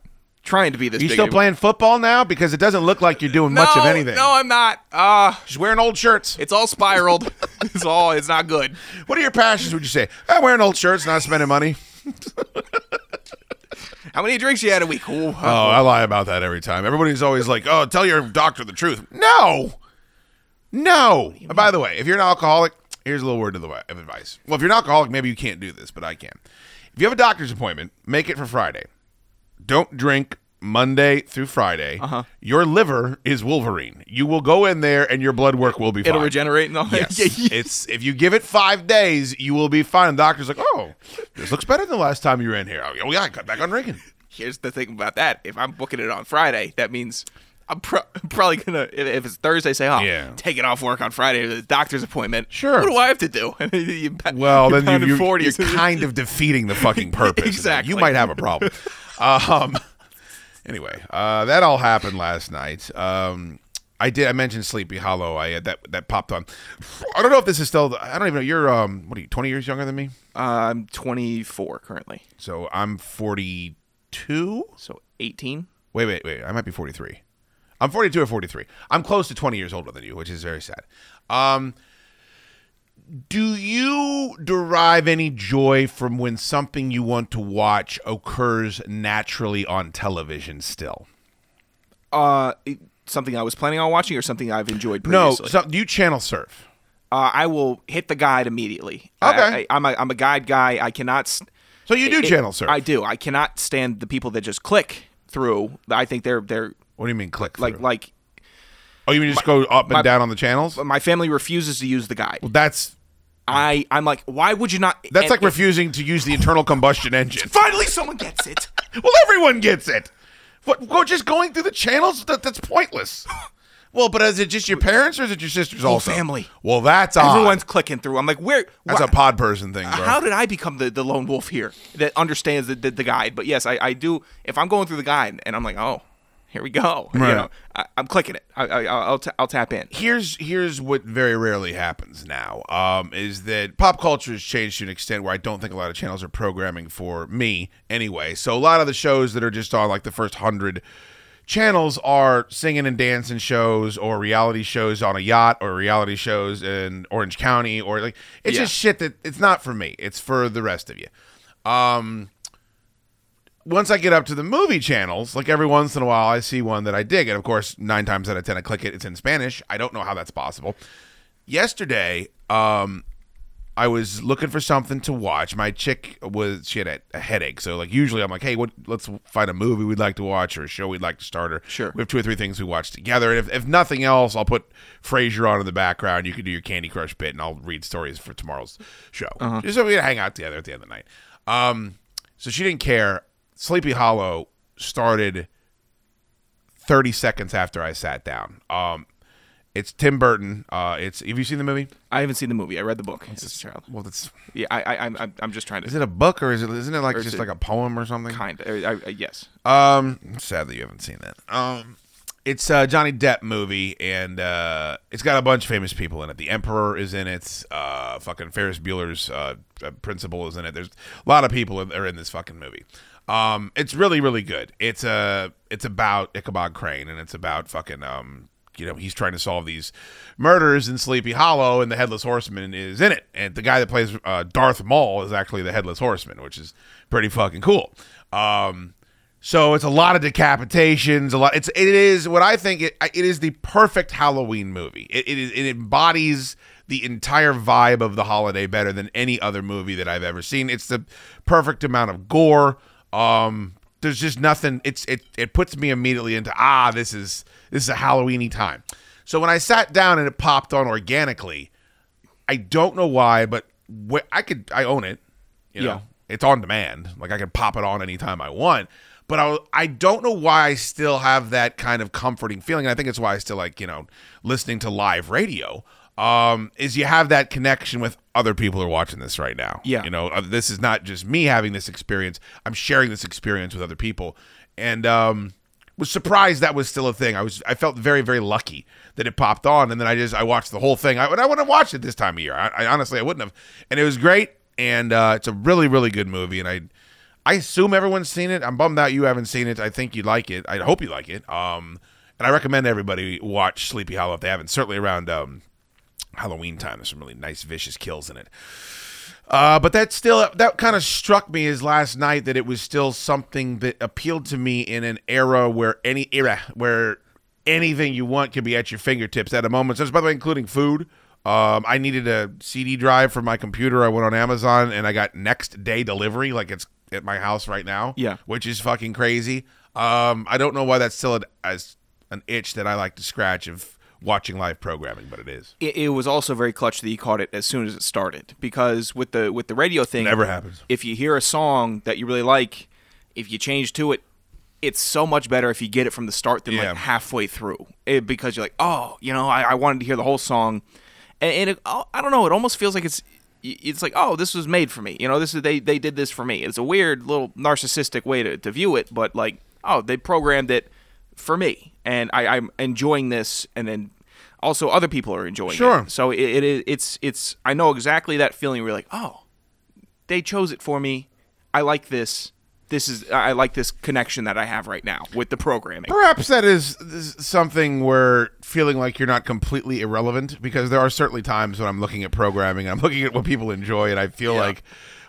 trying to be this." You still anymore." playing football now? Because it doesn't look like you're doing much of anything. No, I'm not. Uh Just wearing old shirts. it's all spiraled. [LAUGHS] it's all. It's not good. What are your passions? Would you say? I'm wearing old shirts, not spending money. [LAUGHS] How many drinks you had a week? Ooh, Oh, I lie about that every time. Everybody's always like, "Oh, tell your doctor the truth." No, no. And by the way, if you're an alcoholic, here's a little word of the of advice. Well, if you're an alcoholic, maybe you can't do this, but I can. If you have a doctor's appointment, make it for Friday. Don't drink Monday through Friday. Uh-huh. Your liver is Wolverine. You will go in there, and your blood work will be fine. It'll regenerate and all that. Yes. [LAUGHS] It's if you give it five days, you will be fine. The doctor's like, oh, this looks better than the last time you were in here. Oh yeah, I cut back on drinking. Here's the thing about that. If I'm booking it on Friday, that means I'm pro- [LAUGHS] probably gonna. If, if it's Thursday, say, "Oh, Yeah. taking off work on Friday to the doctor's appointment." Sure. What do I have to do? [LAUGHS] You Well, you're then you, you, 40s. you're kind of defeating the fucking purpose. Exactly. You might have a problem. Um, [LAUGHS] anyway, uh, that all happened last night. Um, I did. I mentioned Sleepy Hollow. I had that that popped on. I don't know if this is still. I don't even know. You're um. What are you? Twenty years younger than me. Uh, I'm 24 currently, So I'm forty two. so 18. Wait, wait, wait. I might be 43. I'm 42 or 43. I'm close to 20 years older than you, which is very sad. Um, do you derive any joy from when something you want to watch occurs naturally on television still? Uh, something I was planning on watching or something I've enjoyed No. previously. So, do you channel surf? uh, I will hit the guide immediately. Okay. I, I'm a I'm a guide guy. I cannot. s- So you do it- channel surf? I do. I cannot stand the people that just click through. I think they're they're What do you mean click like through? like oh, you mean just go up and my- down on the channels? my family refuses to use the guide. Well, that's I I'm like, why would you not? that's and like refusing to use the internal combustion engine. Finally, someone gets it. [LAUGHS] Well, everyone gets it. What? Go just going through the channels? That, that's pointless. [LAUGHS] Well, but is it just your parents or is it your sisters also? family. Well, that's odd. Everyone's clicking through. I'm like, where? That's wha- a pod person thing, bro. How did I become the, the lone wolf here that understands the, the, the guide? But yes, I, I do. If I'm going through the guide and I'm like, oh, here we go. [LAUGHS] You know, I, I'm clicking it. I, I, I'll, t- I'll tap in. here's here's what very rarely happens now um, is that pop culture has changed to an extent where I don't think a lot of channels are programming for me anyway. So a lot of the shows that are just on like the first hundred channels are singing and dancing shows or reality shows on a yacht or reality shows in Orange County or like it's Yeah. just shit that it's not for me. It's for the rest of you. Um once I get up to the movie channels, like every once in a while I see one that I dig and of course 9 times out of 10 I click it it's in Spanish. I don't know how that's possible. Yesterday, um I was looking for something to watch. My chick was she had a, a headache, so like usually I'm like, hey, what? Let's find a movie we'd like to watch or a show we'd like to start. Or Sure. we have two or three things we watch together. And if, if nothing else, I'll put Frasier on in the background. You can do your Candy Crush bit, and I'll read stories for tomorrow's show. Just so we can hang out together at the end of the night. Um, so she didn't care. Sleepy Hollow started 30 seconds after I sat down. Um, it's Tim Burton. Uh, it's have you seen the movie? I haven't seen the movie. I read the book. As a child. Well, that's Yeah, I, I, I'm, I'm- I'm just trying to. Is it a book or is it isn't it like just it like a poem or something? kind of? I, I, yes. Um, sad that you haven't seen that. Um, it's a Johnny Depp movie, and uh, it's got a bunch of famous people in it. The Emperor is in it. Uh, fucking Ferris Bueller's uh, uh, principal is in it. There's a lot of people that are in this fucking movie. Um, it's really really good. It's a it's about Ichabod Crane, and it's about fucking um. You know, he's trying to solve these murders in Sleepy Hollow, and the Headless Horseman is in it. And the guy that plays uh, Darth Maul is actually the Headless Horseman, which is pretty fucking cool. Um, so it's a lot of decapitations, a lot. It's it is what I think it it is the perfect Halloween movie. It it, embodies the entire vibe of the holiday better than any other movie that I've ever seen. It's the perfect amount of gore. Um, there's just nothing. It's it it puts me immediately into ah this is this is a Halloweeny time. So when I sat down and it popped on organically, I don't know why, but wh- I could I own it. You know, Yeah. it's on demand. Like I can pop it on anytime I want. But I, I don't know why I still have that kind of comforting feeling. And I think it's why I still like you know listening to live radio. Um, is you have that connection with other people are watching this right now. Yeah. you know, uh, this is not just me having this experience. I'm sharing this experience with other people, and um, was surprised that was still a thing. I was I felt very very lucky that it popped on, and then I just I watched the whole thing. I, and I wouldn't have watched it this time of year. I, I honestly I wouldn't have, and it was great. And uh, it's a really really good movie, and I I assume everyone's seen it. I'm bummed out you haven't seen it. I think you'd like it. I hope you like it. Um, and I recommend everybody watch Sleepy Hollow if they haven't. Certainly around um, Halloween time, there's some really nice vicious kills in it. Uh, but that still that kind of struck me as last night that it was still something that appealed to me in an era where any era where anything you want can be at your fingertips at a moment. So, by the way, including food. Um, I needed a CD drive for my computer. I went on Amazon and I got next day delivery, like it's at my house right now. Yeah. which is fucking crazy. Um, I don't know why that's still an, as an itch that I like to scratch of watching live programming, but it is. It, it was also very clutch that he caught it as soon as it started because with the with the radio thing, Never happens. If you hear a song that you really like, if you change to it, it's so much better if you get it from the start than Yeah. like halfway through it, because you're like, oh, you know, I, I wanted to hear the whole song, and, and it, oh, I don't know, it almost feels like it's it's like oh this was made for me you know this is they they did this for me it's a weird little narcissistic way to, to view it but like oh they programmed it for me and I, i'm enjoying this and then also other people are enjoying Sure. it so it, it is it's it's i know exactly that feeling where you're like oh they chose it for me. I like this. This is i like this connection that i have right now with the programming. Perhaps that is, something where feeling like you're not completely irrelevant because there are certainly times when I'm looking at programming and I'm looking at what people enjoy and I feel like,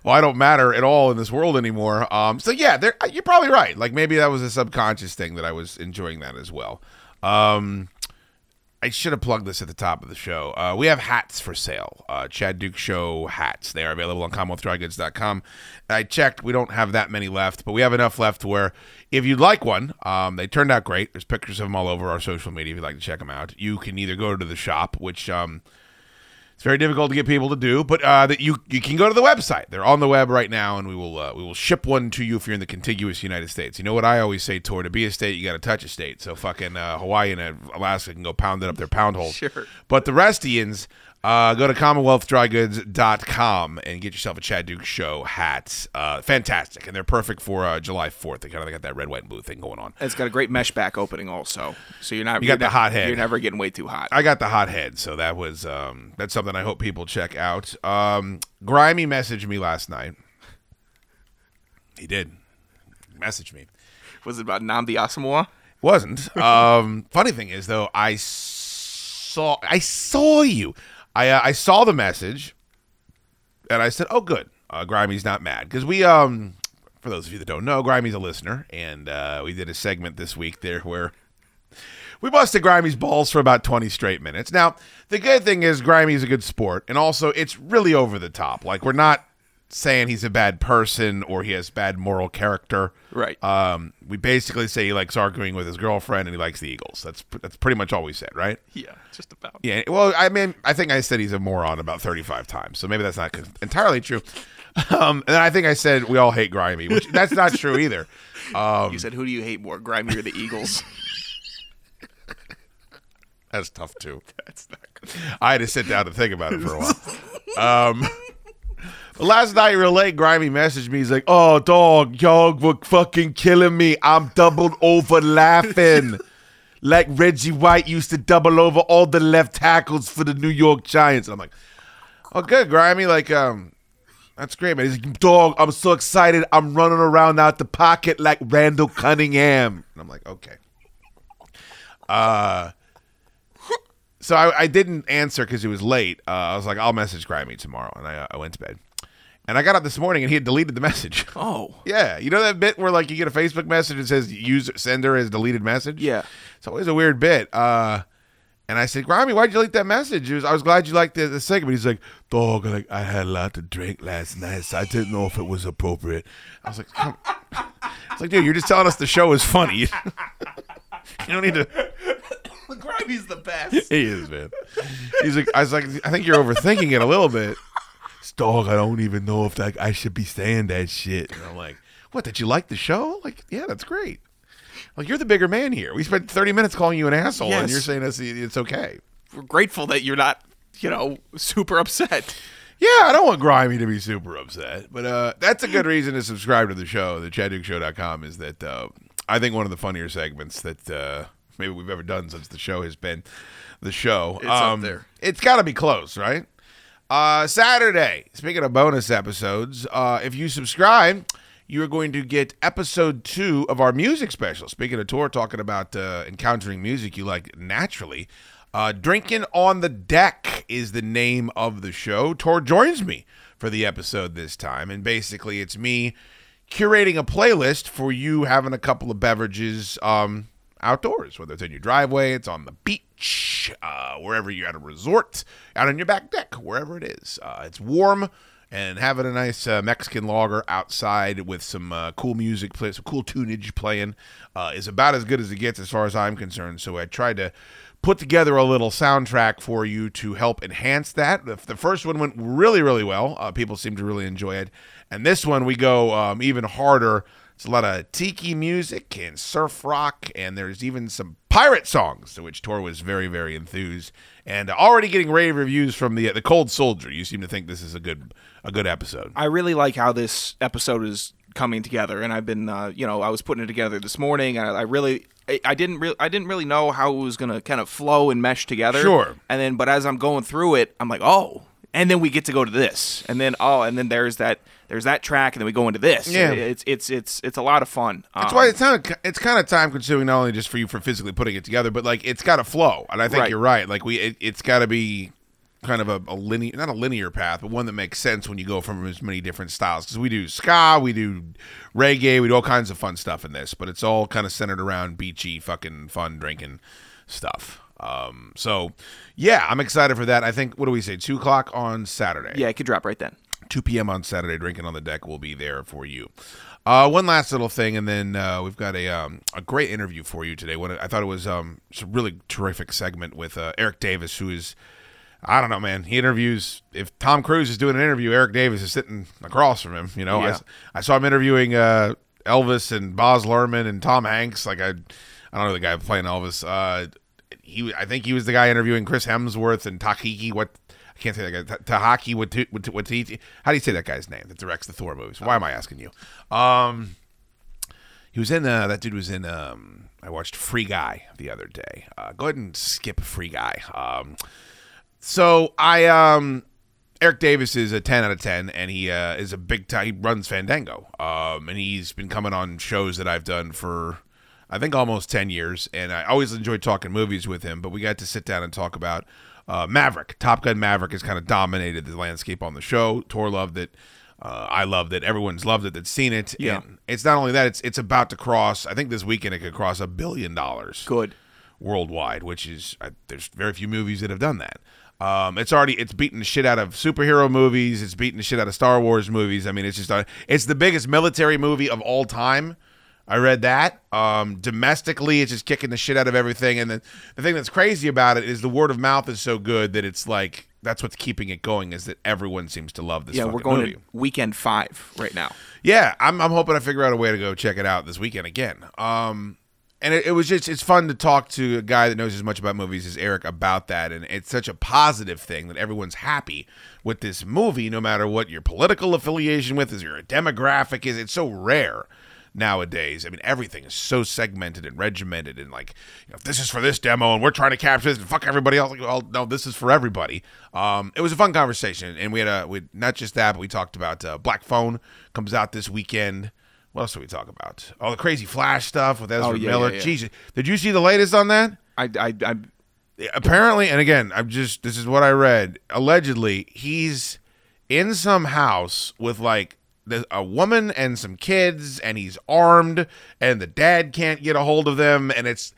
well, I don't matter at all in this world anymore. Um, so yeah, you're probably right. Like maybe that was a subconscious thing that I was enjoying that as well. Um, I should have plugged this at the top of the show. Uh, we have hats for sale. Uh, Chad Dukes Show hats. They are available on CommonwealthDryGoods.com. I checked. We don't have that many left, but we have enough left where if you'd like one, um, they turned out great. There's pictures of them all over our social media if you'd like to check them out. You can either go to the shop, which um, it's very difficult to get people to do, but uh, that you you can go to the website. They're on the web right now, and we will uh, we will ship one to you if you're in the contiguous United States. You know what I always say, Tor? To be a state, you got to touch a state. So fucking uh, Hawaii and Alaska can go pound it up their pound holes. [LAUGHS] Sure. But the restians, uh, go to CommonwealthDryGoods.com and get yourself a Chad Dukes Show hat. Uh, fantastic, and they're perfect for uh, July 4th. They kind of got that red, white, and blue thing going on. it's got a great mesh back opening also so you're not You got the hot head. you're never getting way too hot I got the hot head, so that was um, that's something I hope people check out. Um, Grimy messaged me last night. He did message me. was it about Nnamdi Asomugha Wasn't. Um, funny thing is though, I saw I saw you. I uh, I saw the message, and I said, "Oh, good. Uh, Grimey's not mad." Because we um, for those of you that don't know, Grimey's a listener, and uh, we did a segment this week there where [LAUGHS] we busted Grimey's balls for about 20 straight minutes. Now, the good thing is Grimey's a good sport, and also it's really over the top. Like, we're not saying he's a bad person or he has bad moral character. Right. Um, we basically say he likes arguing with his girlfriend and he likes the Eagles. That's that's pretty much all we said, right? Yeah, just about. Yeah. Well, I mean, I think I said he's a moron about 35 times, so maybe that's not entirely true. Um, and then I think I said we all hate Grimey, which [LAUGHS] that's not true either. Um, You said, who do you hate more, Grimy or the Eagles? [LAUGHS] [LAUGHS] That's tough too. That's not good. I had to sit down and think about it for a while. Um, last night, real late, Grimy messaged me. He's like, "Oh, dog, y'all were fucking killing me. I'm doubled over laughing." [LAUGHS] Like Reggie White used to double over all the left tackles for the New York Giants. And I'm like, oh, good, Grimy. Like, um, that's great, man. He's like, dog, I'm so excited. I'm running around out the pocket like Randall Cunningham. And I'm like, okay. Uh, so I, I didn't answer because it was late. Uh, I was like, I'll message Grimy tomorrow, and I, I went to bed. And I got up this morning, and he had deleted the message. [LAUGHS] Oh. yeah, you know that bit where like you get a Facebook message that says user sender has deleted message. Yeah. it's always a weird bit. Uh, and I said, Grimy, why'd you delete that message? He was, I was glad you liked the, the segment. He's like, dog, like I had a lot to drink last night, so I didn't know if it was appropriate. I was like, Come. [LAUGHS] it's like, dude, you're just telling us the show is funny. [LAUGHS] you don't need to. [COUGHS] Grimy's the best. He is, man. He's like, I was like, I think you're overthinking it a little bit. Dog, I don't even know if that I should be saying that shit. And I'm like, what? Did you like the show? Like, yeah, that's great. Like, you're the bigger man here. We spent 30 minutes calling you an asshole, and you're saying it's, it's okay. We're grateful that you're not, you know, super upset. Yeah, I don't want Grimy to be super upset, but uh, that's a good reason to subscribe to the show. The ChadDukeShow.com is that uh, I think one of the funnier segments that uh, maybe we've ever done since the show has been the show. Um, It's up there. It's got to be close, right? Uh, Saturday. Speaking of bonus episodes, uh, if you subscribe, you are going to get episode two of our music special. Speaking of tour, talking about uh, encountering music you like naturally. Uh, Drinking on the Deck is the name of the show. Tor joins me for the episode this time, and basically it's me curating a playlist for you having a couple of beverages um, outdoors, whether it's in your driveway, it's on the beach, uh, wherever you're at a resort, out on your back deck, wherever it is. Uh, it's warm and having a nice uh, Mexican lager outside with some uh, cool music, play, some cool tunage playing uh, is about as good as it gets as far as I'm concerned. So I tried to put together a little soundtrack for you to help enhance that. The, the first one went really, really well. Uh, people seem to really enjoy it. And this one, we go um, even harder. It's a lot of tiki music and surf rock, and there's even some pirate songs, to which Tor was very, very enthused, and already getting rave reviews from the the Cold Soldier. You seem to think this is a good a good episode. I really like how this episode is coming together, and I've been, uh, you know, I was putting it together this morning, I, I really, I, I didn't really, I didn't really know how it was gonna kind of flow and mesh together. Sure. And then, but as I'm going through it, I'm like, oh, and then we get to go to this, and then oh, and then there's that, there's that track, and then we go into this. Yeah. It's it's it's it's a lot of fun. That's Um, why it's kind of it's kind of time consuming not only just for you for physically putting it together, but like it's got to flow. And I think Right. you're right. Like we, it, it's got to be kind of a, a linear, not a linear path, but one that makes sense when you go from as many different styles. Because we do ska, we do reggae, we do all kinds of fun stuff in this, but it's all kind of centered around beachy, fucking fun drinking stuff. Um, so yeah, I'm excited for that. I think what do we say? Two o'clock on Saturday. yeah, it could drop right then. 2 p.m. on Saturday. Drinking on the deck will be there for you. Uh, one last little thing, and then uh, we've got a um, a great interview for you today. One, I thought it was um, it's a really terrific segment with uh, Erik Davis, who is I don't know, man. He interviews. If Tom Cruise is doing an interview, Erik Davis is sitting across from him. You know, I, I saw him interviewing uh, Elvis and Baz Luhrmann and Tom Hanks. Like I, I don't know the guy playing Elvis. Uh, he, I think he was the guy interviewing Chris Hemsworth and Takiki. What I can't say that guy. Ta- Tahaki. What? How do you say that guy's name that directs the Thor movies? Why am I asking you? Um, he was in. Uh, that dude was in. Um, I watched Free Guy the other day. Uh, go ahead and skip Free Guy. Um, so I um Erik Davis is a 10 out of 10 and he uh, is a big time he runs Fandango. Um and he's been coming on shows that I've done for I think almost 10 years, and I always enjoyed talking movies with him. But we got to sit down and talk about uh, Maverick. Top Gun Maverick has kind of dominated the landscape on the show. Tor loved it. Uh, I loved it. Everyone's loved it that's seen it. Yeah. And it's not only that; it's it's about to cross. I think this weekend it could cross a billion dollars Good. worldwide, which is uh, there's very few movies that have done that. Um, it's already it's beaten the shit out of superhero movies. It's beaten the shit out of Star Wars movies. I mean, it's just uh, it's the biggest military movie of all time. I read that. Um, domestically, it's just kicking the shit out of everything. And the, the thing that's crazy about it is the word of mouth is so good that it's like that's what's keeping it going. Is that everyone seems to love this? Movie? Yeah, we're going movie. to weekend five right now. Yeah, I'm, I'm hoping I figure out a way to go check it out this weekend again. Um, and it, it was just it's fun to talk to a guy that knows as much about movies as Erik about that, and it's such a positive thing that everyone's happy with this movie, no matter what your political affiliation with is, your demographic is. It's so rare nowadays. I mean, everything is so segmented and regimented, and like, you know, if this is for this demo, and we're trying to capture this, and fuck everybody else. Like, well, no, this is for everybody. Um, it was a fun conversation, and we had a we not just that, but we talked about uh, Black Phone comes out this weekend. What else did we talk about? All the crazy Flash stuff with Ezra Oh, yeah, Miller. yeah, yeah. Jesus, did you see the latest on that? I, I, I apparently, and again, I'm just this is what I read. Allegedly, he's in some house with like a woman and some kids, and he's armed, and the dad can't get a hold of them, and it's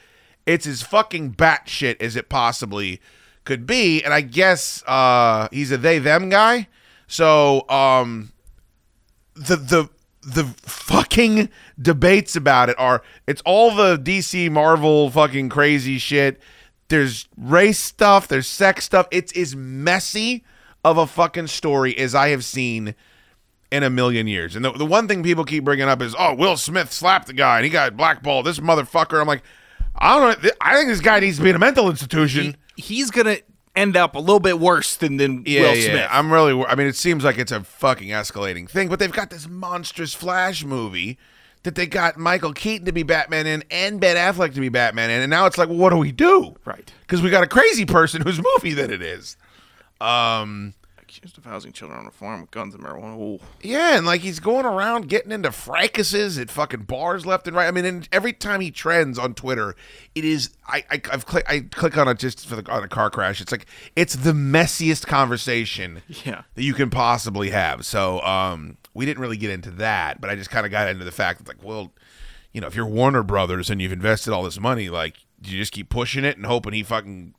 it's as fucking batshit as it possibly could be. And I guess uh, he's a they them guy, so um, the the the fucking debates about it are it's all the DC Marvel fucking crazy shit. There's race stuff, there's sex stuff. It's as messy of a fucking story as I have seen in a million years. And the, the one thing people keep bringing up is, oh, Will Smith slapped the guy and he got blackballed. This motherfucker. I'm like, I don't know. I think this guy needs to be in a mental institution. he's gonna end up a little bit worse than than Yeah, Will yeah. Smith. I'm really. I mean, it seems like it's a fucking escalating thing, but they've got this monstrous Flash movie that they got Michael Keaton to be Batman in and Ben Affleck to be Batman in, and now it's like, well, what do we do? Right. Because we got a crazy person whose movie that it is. Um. Accused of housing children on a farm with guns and marijuana. Ooh. Yeah, and like he's going around getting into fracases at fucking bars left and right. I mean, and every time he trends on Twitter, it is I, I I've click I click on it just for the on a car crash. It's like it's the messiest conversation Yeah. that you can possibly have. So um, we didn't really get into that, but I just kind of got into the fact that like, well, you know, if you're Warner Brothers and you've invested all this money, like, do you just keep pushing it and hoping he fucking,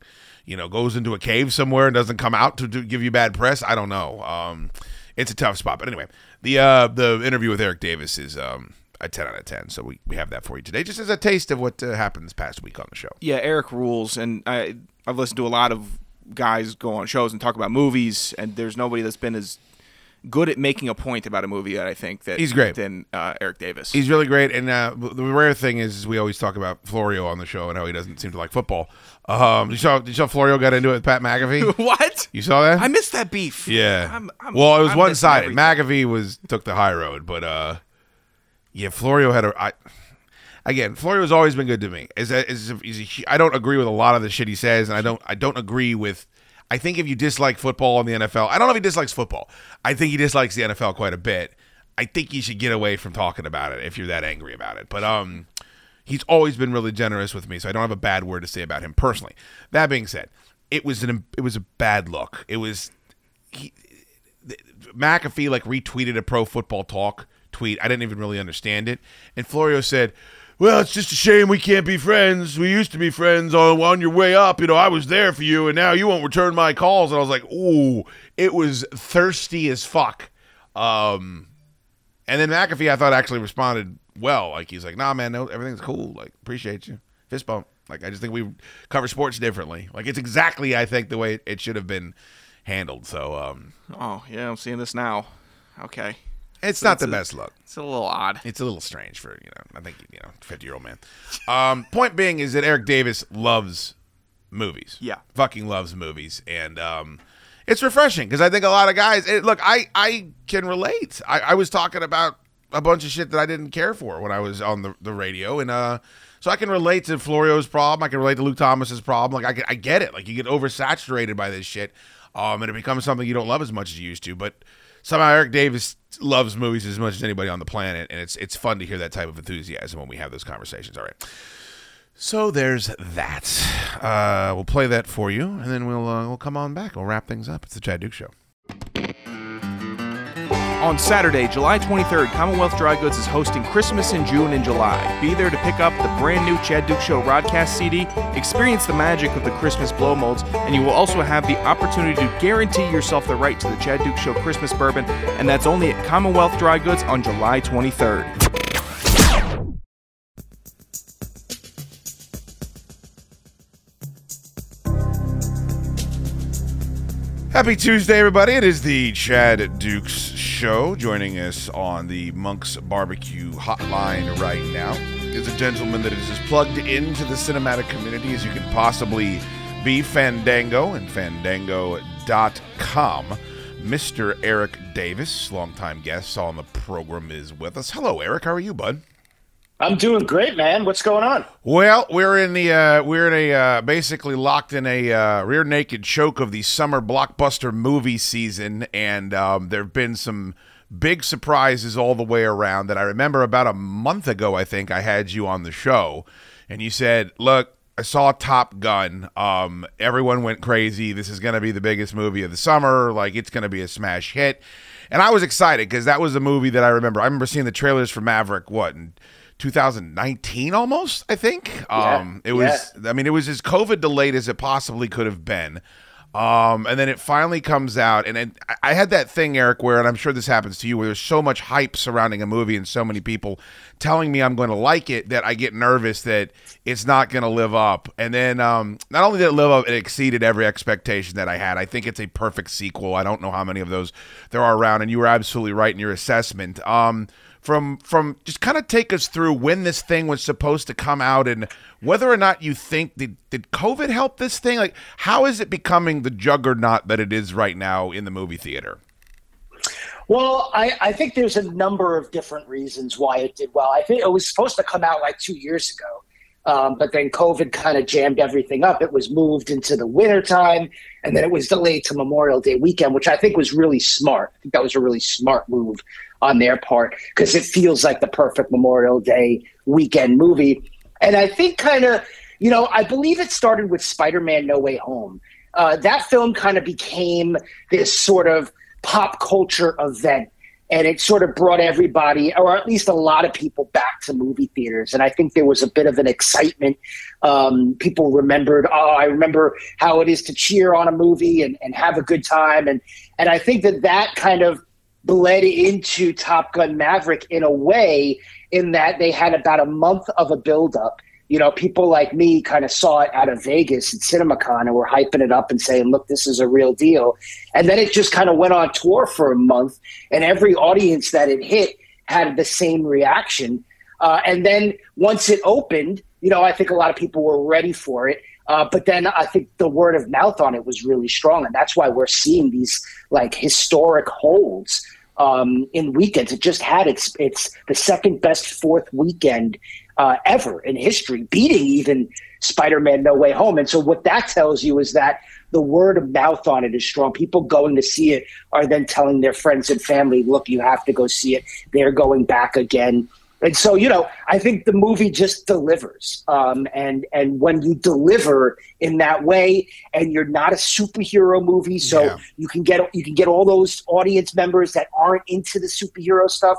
you know, goes into a cave somewhere and doesn't come out to, to give you bad press? I don't know. Um, it's a tough spot, but anyway, the uh, the interview with Erik Davis is um, a ten out of ten. So we, we have that for you today, just as a taste of what uh, happened this past week on the show. Yeah, Erik rules, and I I've listened to a lot of guys go on shows and talk about movies, and there's nobody that's been as good at making a point about a movie that I think that He's great. than uh, Erik Davis. He's really great, and uh, the rare thing is, is we always talk about Florio on the show and how he doesn't seem to like football. Um, you saw, you saw Florio got into it with Pat McAfee. [LAUGHS] what? You saw that? I missed that beef. Yeah. I'm, I'm, well, it was I'm one sided. McAfee was took the high road, but uh, yeah, Florio had a. I, again, Florio's always been good to me. Is that is he's a, I don't agree with a lot of the shit he says, and I don't I don't agree with. I think if you dislike football in the NFL, I don't know if he dislikes football. I think he dislikes the NFL quite a bit. I think you should get away from talking about it if you're that angry about it. But um, he's always been really generous with me, so I don't have a bad word to say about him personally. That being said, it was an it was a bad look. It was McAfee like retweeted a pro football talk tweet. I didn't even really understand it. And Florio said, Well, it's just a shame we can't be friends. We used to be friends on on your way up. You know, I was there for you and now you won't return my calls. And I was like, Ooh, it was thirsty as fuck. Um and then McAfee I thought actually responded well. Like he's like, nah man, no, everything's cool. Like, appreciate you. Fist bump. Like I just think we cover sports differently. Like it's exactly I think the way it, should have been handled. So um Oh yeah, I'm seeing this now. Okay, it's So not it's the a- best look. it's a little odd. It's a little strange for you know. I think you know, fifty year old man. Um, point being is that Erik Davis loves movies. Yeah. fucking loves movies, and um, it's refreshing because I think a lot of guys. It, look, I I can relate. I, I was talking about a bunch of shit that I didn't care for when I was on the, the radio, and uh, so I can relate to Florio's problem. I can relate to Luke Thomas's problem. Like I, get- I get it. Like you get oversaturated by this shit, um, and it becomes something you don't love as much as you used to. But somehow Erik Davis loves movies as much as anybody on the planet, and it's it's fun to hear that type of enthusiasm when we have those conversations. All right. So there's that. Uh, we'll play that for you, and then we'll uh, we'll come on back. We'll wrap things up. It's the Chad Dukes Show. On Saturday, July 23rd, Commonwealth Dry Goods is hosting Christmas in June and July. Be there to pick up the brand new Chad Dukes Show Rodcast CD, experience the magic of the Christmas blow molds, and you will also have the opportunity to guarantee yourself the right to the Chad Dukes Show Christmas bourbon, and that's only at Commonwealth Dry Goods on July 23rd. Happy Tuesday, everybody. It is the Chad Dukes Show. Joining us on the Monk's Barbecue hotline right now is a gentleman that is as plugged into the cinematic community as you can possibly be. Fandango and Fandango.com. Mr. Erik Davis, longtime guest on the program, is with us. Hello, Erik. How are you, bud? I'm doing great, man. What's going on? Well, we're in the uh, we're in a uh, basically locked in a uh, rear naked choke of the summer blockbuster movie season, and um, there have been some big surprises all the way around. That I remember about a month ago, I think I had you on the show, and you said, "Look, I saw Top Gun. Um, everyone went crazy. This is going to be the biggest movie of the summer. Like it's going to be a smash hit." And I was excited because that was a movie that I remember. I remember seeing the trailers for Maverick. What? In, 2019 almost i think. Yeah, um it was i mean it was as covid delayed as it possibly could have been. Um and then it finally comes out and it, I- i had that thing erik where and i'm sure this happens to you where there's so much hype surrounding a movie and so many people telling me i'm going to like it that i get nervous that it's not going to live up. And then um not only did it live up it exceeded every expectation that i had. I think it's a perfect sequel. I don't know how many of those there are around and you were absolutely right in your assessment. Um from from just kind of take us through when this thing was supposed to come out and whether or not you think did did COVID help this thing? Like how is it becoming the juggernaut that it is right now in the movie theater? Well, I, I think there's a number of different reasons why it did well. I think it was supposed to come out like two years ago, um, but then COVID kind of jammed everything up. It was moved into the wintertime, and then it was delayed to Memorial Day weekend, which I think was really smart. I think that was a really smart move on their part because it feels like the perfect Memorial Day weekend movie. And I think kind of, you know, I believe it started with Spider Man No Way Home. Uh, that film kind of became this sort of pop culture event. And it sort of brought everybody, or at least a lot of people, back to movie theaters. And I think there was a bit of an excitement. Um, people remembered, oh, I remember how it is to cheer on a movie and, and have a good time. And, and I think that that kind of bled into Top Gun Maverick in a way, in that they had about a month of a buildup. You know, people like me kind of saw it out of Vegas at CinemaCon and were hyping it up and saying, look, this is a real deal. And then it just kind of went on tour for a month, and every audience that it hit had the same reaction. Uh, and then once it opened, you know, I think a lot of people were ready for it. Uh, but then I think the word of mouth on it was really strong, and that's why we're seeing these like historic holds um, in weekends. It just had its it's the second best fourth weekend uh, ever in history, beating even Spider-Man: No Way Home. And so what that tells you is that the word of mouth on it is strong. People going to see it are then telling their friends and family, "Look, you have to go see it." They're going back again. And so, you know, I think the movie just delivers. Um, and and when you deliver in that way, and you're not a superhero movie, so Yeah. you can get you can get all those audience members that aren't into the superhero stuff.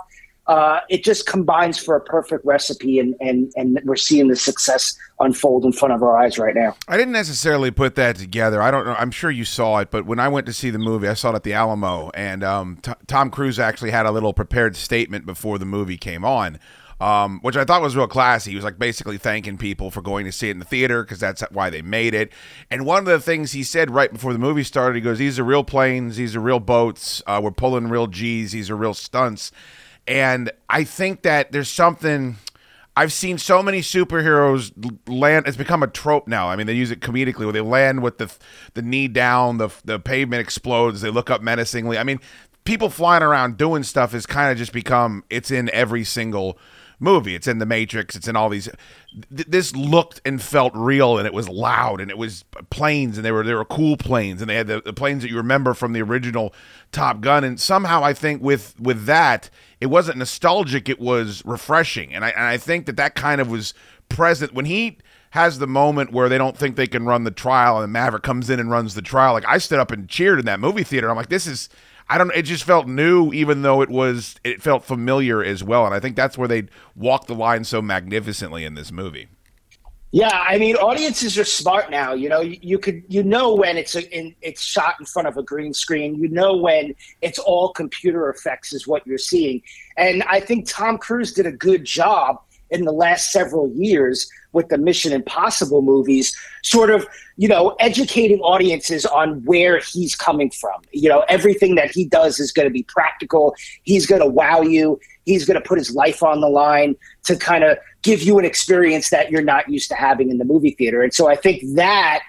Uh, it just combines for a perfect recipe, and and and we're seeing the success unfold in front of our eyes right now. I didn't necessarily put that together. I don't know. I'm sure you saw it, but when I went to see the movie, I saw it at the Alamo, and um, T- Tom Cruise actually had a little prepared statement before the movie came on, um, which I thought was real classy. He was like basically thanking people for going to see it in the theater because that's why they made it. And one of the things he said right before the movie started, he goes, "These are real planes. These are real boats. Uh, we're pulling real G's. These are real stunts." And I think that there's something. I've seen so many superheroes land. It's become a trope now. I mean, they use it comedically where they land with the the knee down, the the pavement explodes, they look up menacingly. I mean, people flying around doing stuff has kind of just become. It's in every single movie. It's in the Matrix. It's in all these. Th- this looked and felt real, and it was loud, and it was planes, and they were they were cool planes, and they had the, the planes that you remember from the original Top Gun. And somehow, I think with with that, it wasn't nostalgic. It was refreshing, and I and I think that that kind of was present when he has the moment where they don't think they can run the trial, and the Maverick comes in and runs the trial. Like I stood up and cheered in that movie theater. I'm like, this is I don't. It just felt new, even though it was. It felt familiar as well, and I think that's where they walked the line so magnificently in this movie. Yeah, I mean, audiences are smart now. You know, you, you could you know when it's a, in, it's shot in front of a green screen. You know when it's all computer effects is what you're seeing, and I think Tom Cruise did a good job in the last several years with the Mission Impossible movies, sort of, you know, educating audiences on where he's coming from. You know, everything that he does is going to be practical. He's going to wow you. He's going to put his life on the line to kind of give you an experience that you're not used to having in the movie theater. And so I think that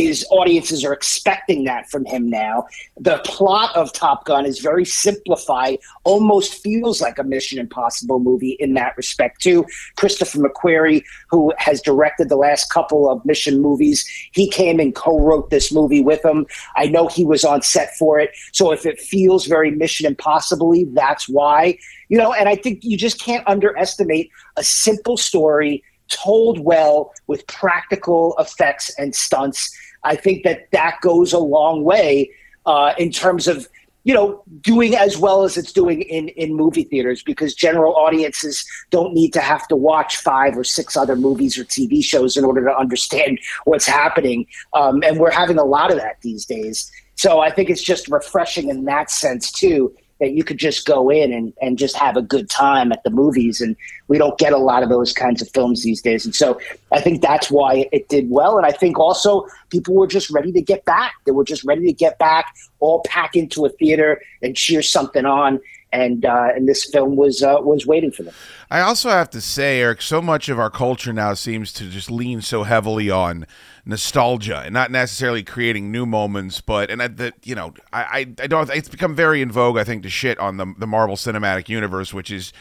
is audiences are expecting that from him now. The plot of Top Gun is very simplified, almost feels like a Mission Impossible movie in that respect too. Christopher McQuarrie, who has directed the last couple of Mission movies, he came and co-wrote this movie with him. I know he was on set for it, so if it feels very Mission Impossible, that's why. You know, and I think you just can't underestimate a simple story told well with practical effects and stunts. I think that that goes a long way uh, in terms of you know doing as well as it's doing in in movie theaters because general audiences don't need to have to watch five or six other movies or TV shows in order to understand [LAUGHS] what's happening. Um, and we're having a lot of that these days. So I think it's just refreshing in that sense too that you could just go in and, and just have a good time at the movies. And we don't get a lot of those kinds of films these days. And so I think that's why it did well. And I think also people were just ready to get back. They were just ready to get back, all pack into a theater and cheer something on. And uh, and this film was uh, was waiting for them. I also have to say, Erik, so much of our culture now seems to just lean so heavily on nostalgia and not necessarily creating new moments, but and the you know I, I I don't it's become very in vogue I think to shit on the the Marvel Cinematic Universe, which is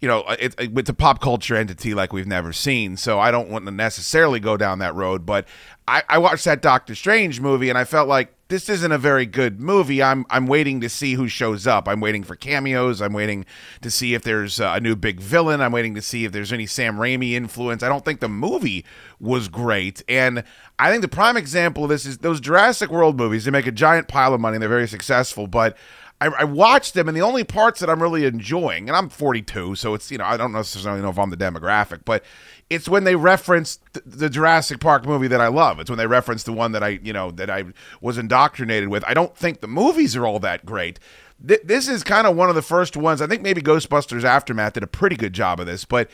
you know, it, it, it's a pop culture entity like we've never seen. So I don't want to necessarily go down that road. But I, I watched that Doctor Strange movie and I felt like this isn't a very good movie. I'm I'm waiting to see who shows up. I'm waiting for cameos. I'm waiting to see if there's a new big villain. I'm waiting to see if there's any Sam Raimi influence. I don't think the movie was great, and I think the prime example of this is those Jurassic World movies. They make a giant pile of money. and They're very successful, but I, I watched them, and the only parts that I'm really enjoying, and I'm 42, so it's you know I don't necessarily know if I'm the demographic, but it's when they reference the, Jurassic Park movie that I love. It's when they reference the one that I you know that I was indoctrinated with. I don't think the movies are all that great. Th- this is kind of one of the first ones. I think maybe Ghostbusters Aftermath did a pretty good job of this, but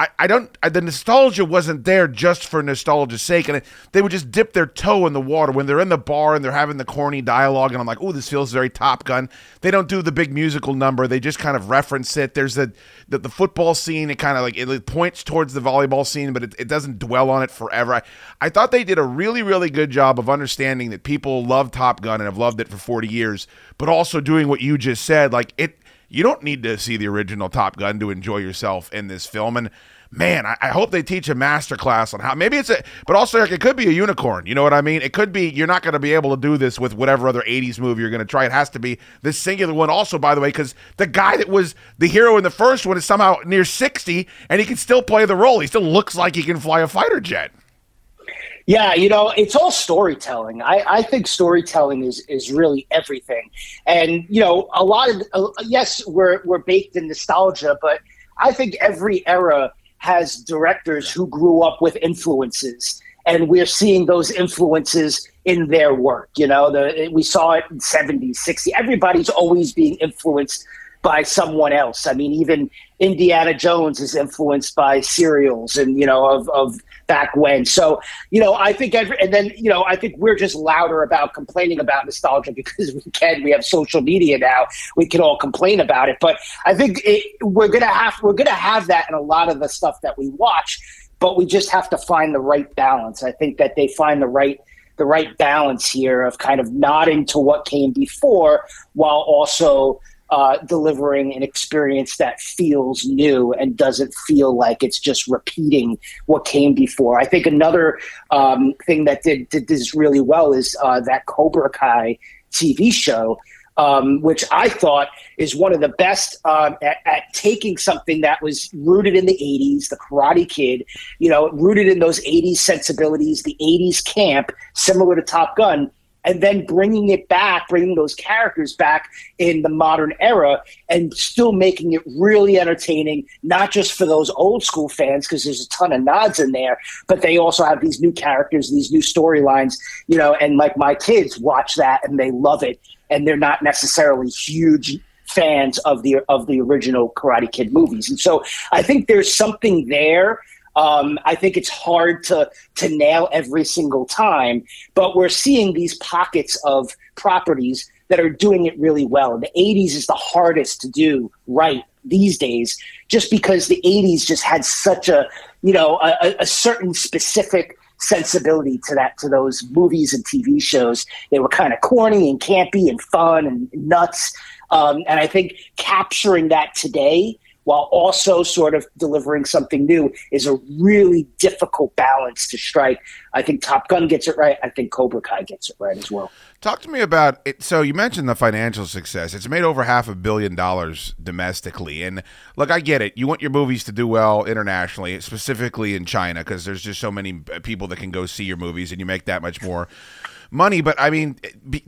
I, I don't I, the nostalgia wasn't there just for nostalgia's sake and it, they would just dip their toe in the water. When they're in the bar and they're having the corny dialogue and I'm like oh this feels very Top Gun. They don't do the big musical number. They just kind of reference it. There's the the, the football scene. It kind of like it points towards the volleyball scene but it, it doesn't dwell on it forever. I, I thought they did a really really good job of understanding that people love Top Gun and have loved it for 40 years but also doing what you just said like it you don't need to see the original Top Gun to enjoy yourself in this film. And man, I, I hope they teach a master class on how. Maybe it's a, but also it could be a unicorn. You know what I mean? It could be you're not going to be able to do this with whatever other '80s movie you're going to try. It has to be this singular one. Also, by the way, because the guy that was the hero in the first one is somehow near 60, and he can still play the role. He still looks like he can fly a fighter jet. Yeah, you know, it's all storytelling. I, I think storytelling is is really everything. And you know, a lot of uh, yes, we're we're baked in nostalgia, but I think every era has directors who grew up with influences, and we're seeing those influences in their work. You know, the we saw it in 70s, 60s. Everybody's always being influenced by someone else. I mean, even Indiana Jones is influenced by serials and you know of of back when. So you know, I think every and then you know, I think we're just louder about complaining about nostalgia [LAUGHS] because we can. We have social media now. We can all complain about it, but I think it, we're gonna have we're gonna have that in a lot of the stuff that we watch. But we just have to find the right balance. I think that they find the right the right balance here of kind of nodding to what came before while also uh, delivering an experience that feels new and doesn't feel like it's just repeating what came before. I think another um, thing that did, did this really well is uh, that Cobra Kai TV show. Um, which I thought is one of the best um, at, at taking something that was rooted in the 80s, the Karate Kid, you know, rooted in those 80s sensibilities, the 80s camp, similar to Top Gun, and then bringing it back, bringing those characters back in the modern era, and still making it really entertaining, not just for those old school fans, because there's a ton of nods in there, but they also have these new characters, these new storylines, you know, and like my kids watch that and they love it, and they're not necessarily huge fans of the of the original Karate Kid movies, and so I think there's something there um, I think it's hard to to nail every single time, but we're seeing these pockets of properties that are doing it really well. The 80s is the hardest to do right these days, just because the 80s just had such a you know a, a certain specific sensibility to that to those movies and TV shows. They were kind of corny and campy and fun and nuts. Um, and I think capturing that today while also sort of delivering something new is a really difficult balance to strike. I think Top Gun gets it right. I think Cobra Kai gets it right as well. Talk to me about it. So you mentioned the financial success. It's made over half a billion dollars domestically, and look, I get it. You want your movies to do well internationally, specifically in China, because there's just so many people that can go see your movies, and you make that much more money. But I mean,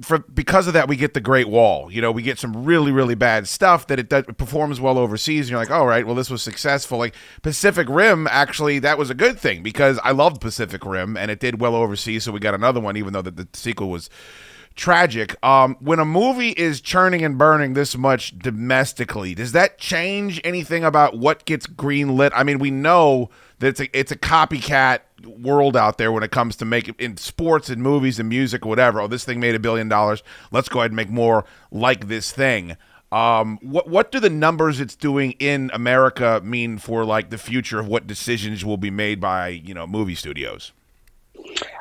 for because of that, we get the Great Wall. You know, we get some really really bad stuff that it, does, it performs well overseas. And you're like, all right, well, this was successful. Like Pacific Rim, actually, that was a good thing because I loved Pacific Rim and it did well overseas. So we got another one, even though the, the sequel was tragic. Um, when a movie is churning and burning this much domestically, does that change anything about what gets greenlit? I mean, we know that it's a it's a copycat world out there when it comes to making in sports and movies and music or whatever. Oh, this thing made a billion dollars. Let's go ahead and make more like this thing. Um, what what do the numbers it's doing in America mean for like the future of what decisions will be made by you know movie studios?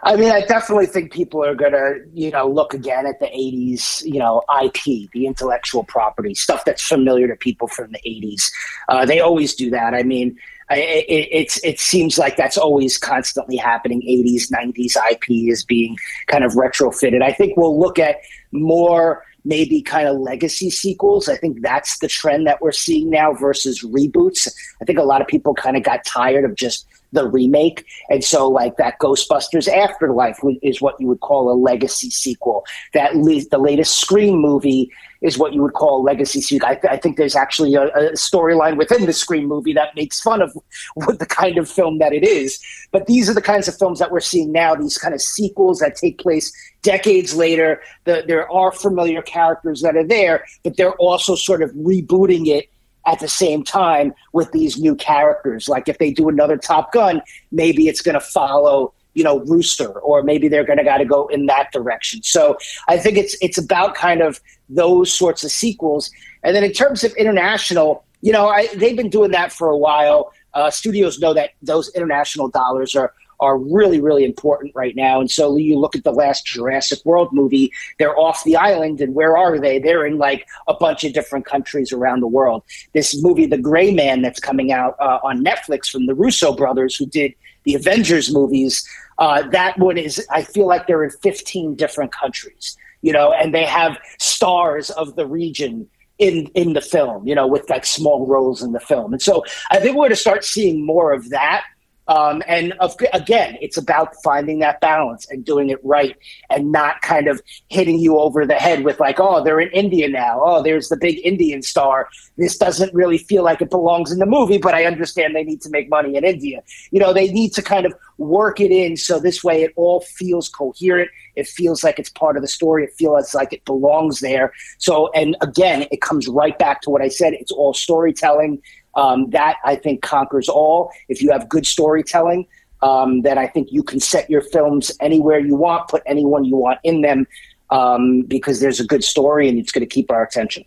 I mean, I definitely think people are going to, you know, look again at the 80s, you know, IP, the intellectual property, stuff that's familiar to people from the 80s. Uh, they always do that. I mean, it, it, it's it seems like that's always constantly happening. 80s, 90s IP is being kind of retrofitted. I think we'll look at more maybe kind of legacy sequels. I think that's the trend that we're seeing now versus reboots. I think a lot of people kind of got tired of just the remake. And so, like that Ghostbusters Afterlife is what you would call a legacy sequel. That le- the latest Scream movie is what you would call a legacy suit. I, th- I think there's actually a, a storyline within the Scream movie that makes fun of [LAUGHS] what the kind of film that it is. But these are the kinds of films that we're seeing now. These kind of sequels that take place decades later. The, there are familiar characters that are there, but they're also sort of rebooting it at the same time with these new characters. Like if they do another Top Gun, maybe it's going to follow you know Rooster, or maybe they're going to got to go in that direction. So I think it's it's about kind of those sorts of sequels. And then in terms of international, you know, I, they've been doing that for a while. Uh, studios know that those international dollars are are really, really important right now. And so you look at the last Jurassic World movie, they're off the island, and where are they? They're in like a bunch of different countries around the world. This movie, The Gray Man, that's coming out uh, on Netflix from the Russo brothers, who did the Avengers movies, uh, that one is, I feel like they're in 15 different countries, you know, and they have stars of the region in in the film, you know, with like small roles in the film. And so I think we're going to start seeing more of that um, and of, again, it's about finding that balance and doing it right and not kind of hitting you over the head with, like, oh, they're in India now. Oh, there's the big Indian star. This doesn't really feel like it belongs in the movie, but I understand they need to make money in India. You know, they need to kind of work it in so this way it all feels coherent. It feels like it's part of the story. It feels like it belongs there. So, and again, it comes right back to what I said it's all storytelling um, that I think conquers all. If you have good storytelling, um, then I think you can set your films anywhere you want, put anyone you want in them, um, because there's a good story and it's going to keep our attention.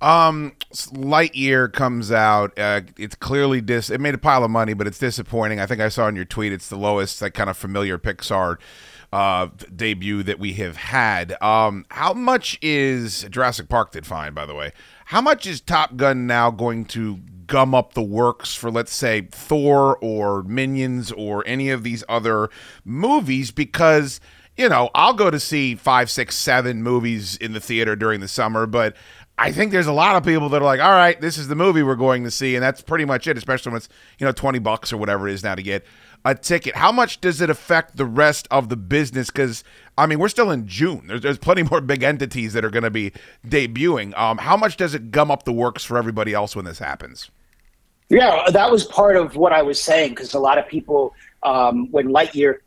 Um, Lightyear comes out. Uh, it's clearly dis. It made a pile of money, but it's disappointing. I think I saw in your tweet it's the lowest, like kind of familiar Pixar uh, debut that we have had. Um, how much is Jurassic Park did fine, by the way? how much is Top Gun now going to gum up the works for, let's say, Thor or Minions or any of these other movies? Because you know, I'll go to see five, six, seven movies in the theater during the summer, but I think there's a lot of people that are like, all right, this is the movie we're going to see, and that's pretty much it, especially when it's, you know, 20 bucks or whatever it is now to get a ticket. How much does it affect the rest of the business? Because, I mean, we're still in June. There's, there's plenty more big entities that are going to be debuting. Um, how much does it gum up the works for everybody else when this happens? Yeah, that was part of what I was saying because a lot of people, um, when Lightyear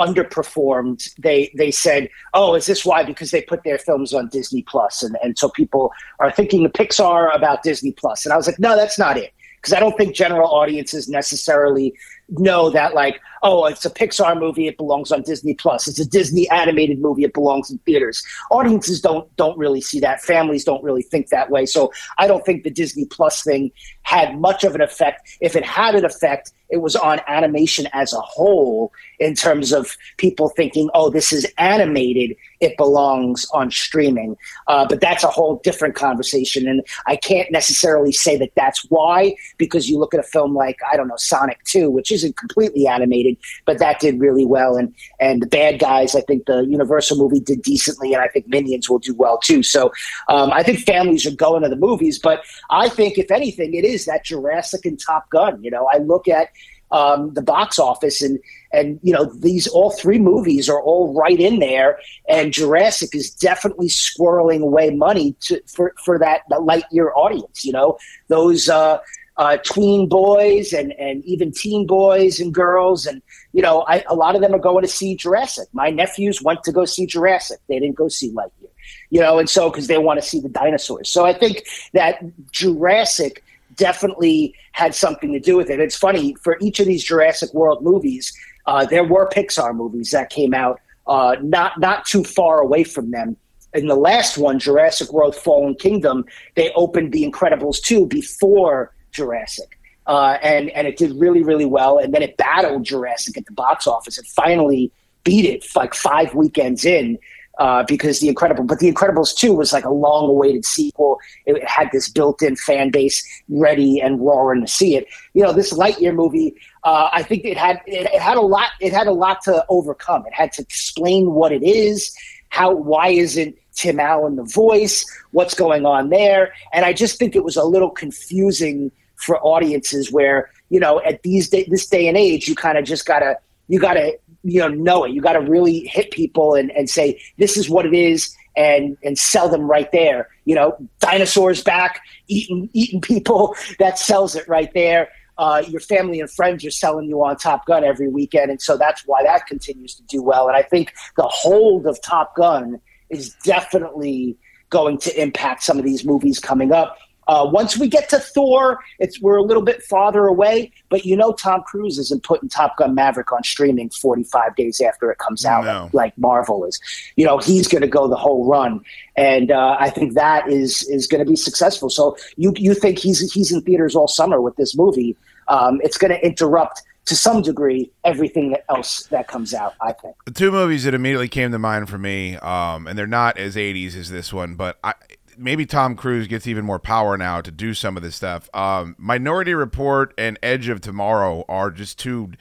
underperformed, they they said, "Oh, is this why?" Because they put their films on Disney Plus, and and so people are thinking Pixar about Disney. Plus, and I was like, "No, that's not it," because I don't think general audiences necessarily know that like oh it's a pixar movie it belongs on disney plus. It's a disney animated movie it belongs in theaters. Audiences don't don't really see that. Families don't really think that way. So i don't think the disney plus thing had much of an effect. If it had an effect it was on animation as a whole in terms of people thinking oh this is animated it belongs on streaming. Uh, but that's a whole different conversation. And i can't necessarily say that that's why because you look at a film like i don't know sonic 2 which isn't completely animated, but that did really well. And and the bad guys, I think the Universal movie did decently, and I think Minions will do well too. So um, I think families are going to the movies, but I think if anything, it is that Jurassic and Top Gun. You know, I look at um, the box office and and you know these all three movies are all right in there and Jurassic is definitely squirreling away money to for for that, that Lightyear audience you know those uh, uh, tween boys and, and even teen boys and girls. And, you know, I, a lot of them are going to see Jurassic. My nephews went to go see Jurassic. They didn't go see Lightyear, you know, and so because they want to see the dinosaurs. So I think that Jurassic definitely had something to do with it. It's funny, for each of these Jurassic World movies, uh, there were Pixar movies that came out uh, not not too far away from them. In the last one, Jurassic World Fallen Kingdom, they opened The Incredibles 2 before Jurassic. Uh, and and it did really really well. And then it battled Jurassic at the box office and finally beat it like five weekends in uh, because the Incredible, but the Incredibles two was like a long awaited sequel. It had this built in fan base ready and roaring to see it. You know, this Lightyear movie, uh, I think it had it, it had a lot. It had a lot to overcome. It had to explain what it is. How why isn't Tim Allen the voice? What's going on there? And I just think it was a little confusing for audiences where you know at these day this day and age you kind of just gotta you gotta you know know it you gotta really hit people and, and say this is what it is and and sell them right there you know dinosaurs back eating eating people [LAUGHS] that sells it right there uh, your family and friends are selling you on Top Gun every weekend, and so that's why that continues to do well. And I think the hold of Top Gun is definitely going to impact some of these movies coming up. Uh, once we get to Thor, it's we're a little bit farther away, but you know Tom Cruise isn't putting Top Gun Maverick on streaming 45 days after it comes out, No. like Marvel is. You know he's going to go the whole run, and uh, I think that is is going to be successful. So you you think he's he's in theaters all summer with this movie? Um, it's going to interrupt to some degree everything that else that comes out. I think. The two movies that immediately came to mind for me, um, and they're not as 80s as this one, but I, maybe Tom Cruise gets even more power now to do some of this stuff. Um, Minority Report and Edge of Tomorrow are just two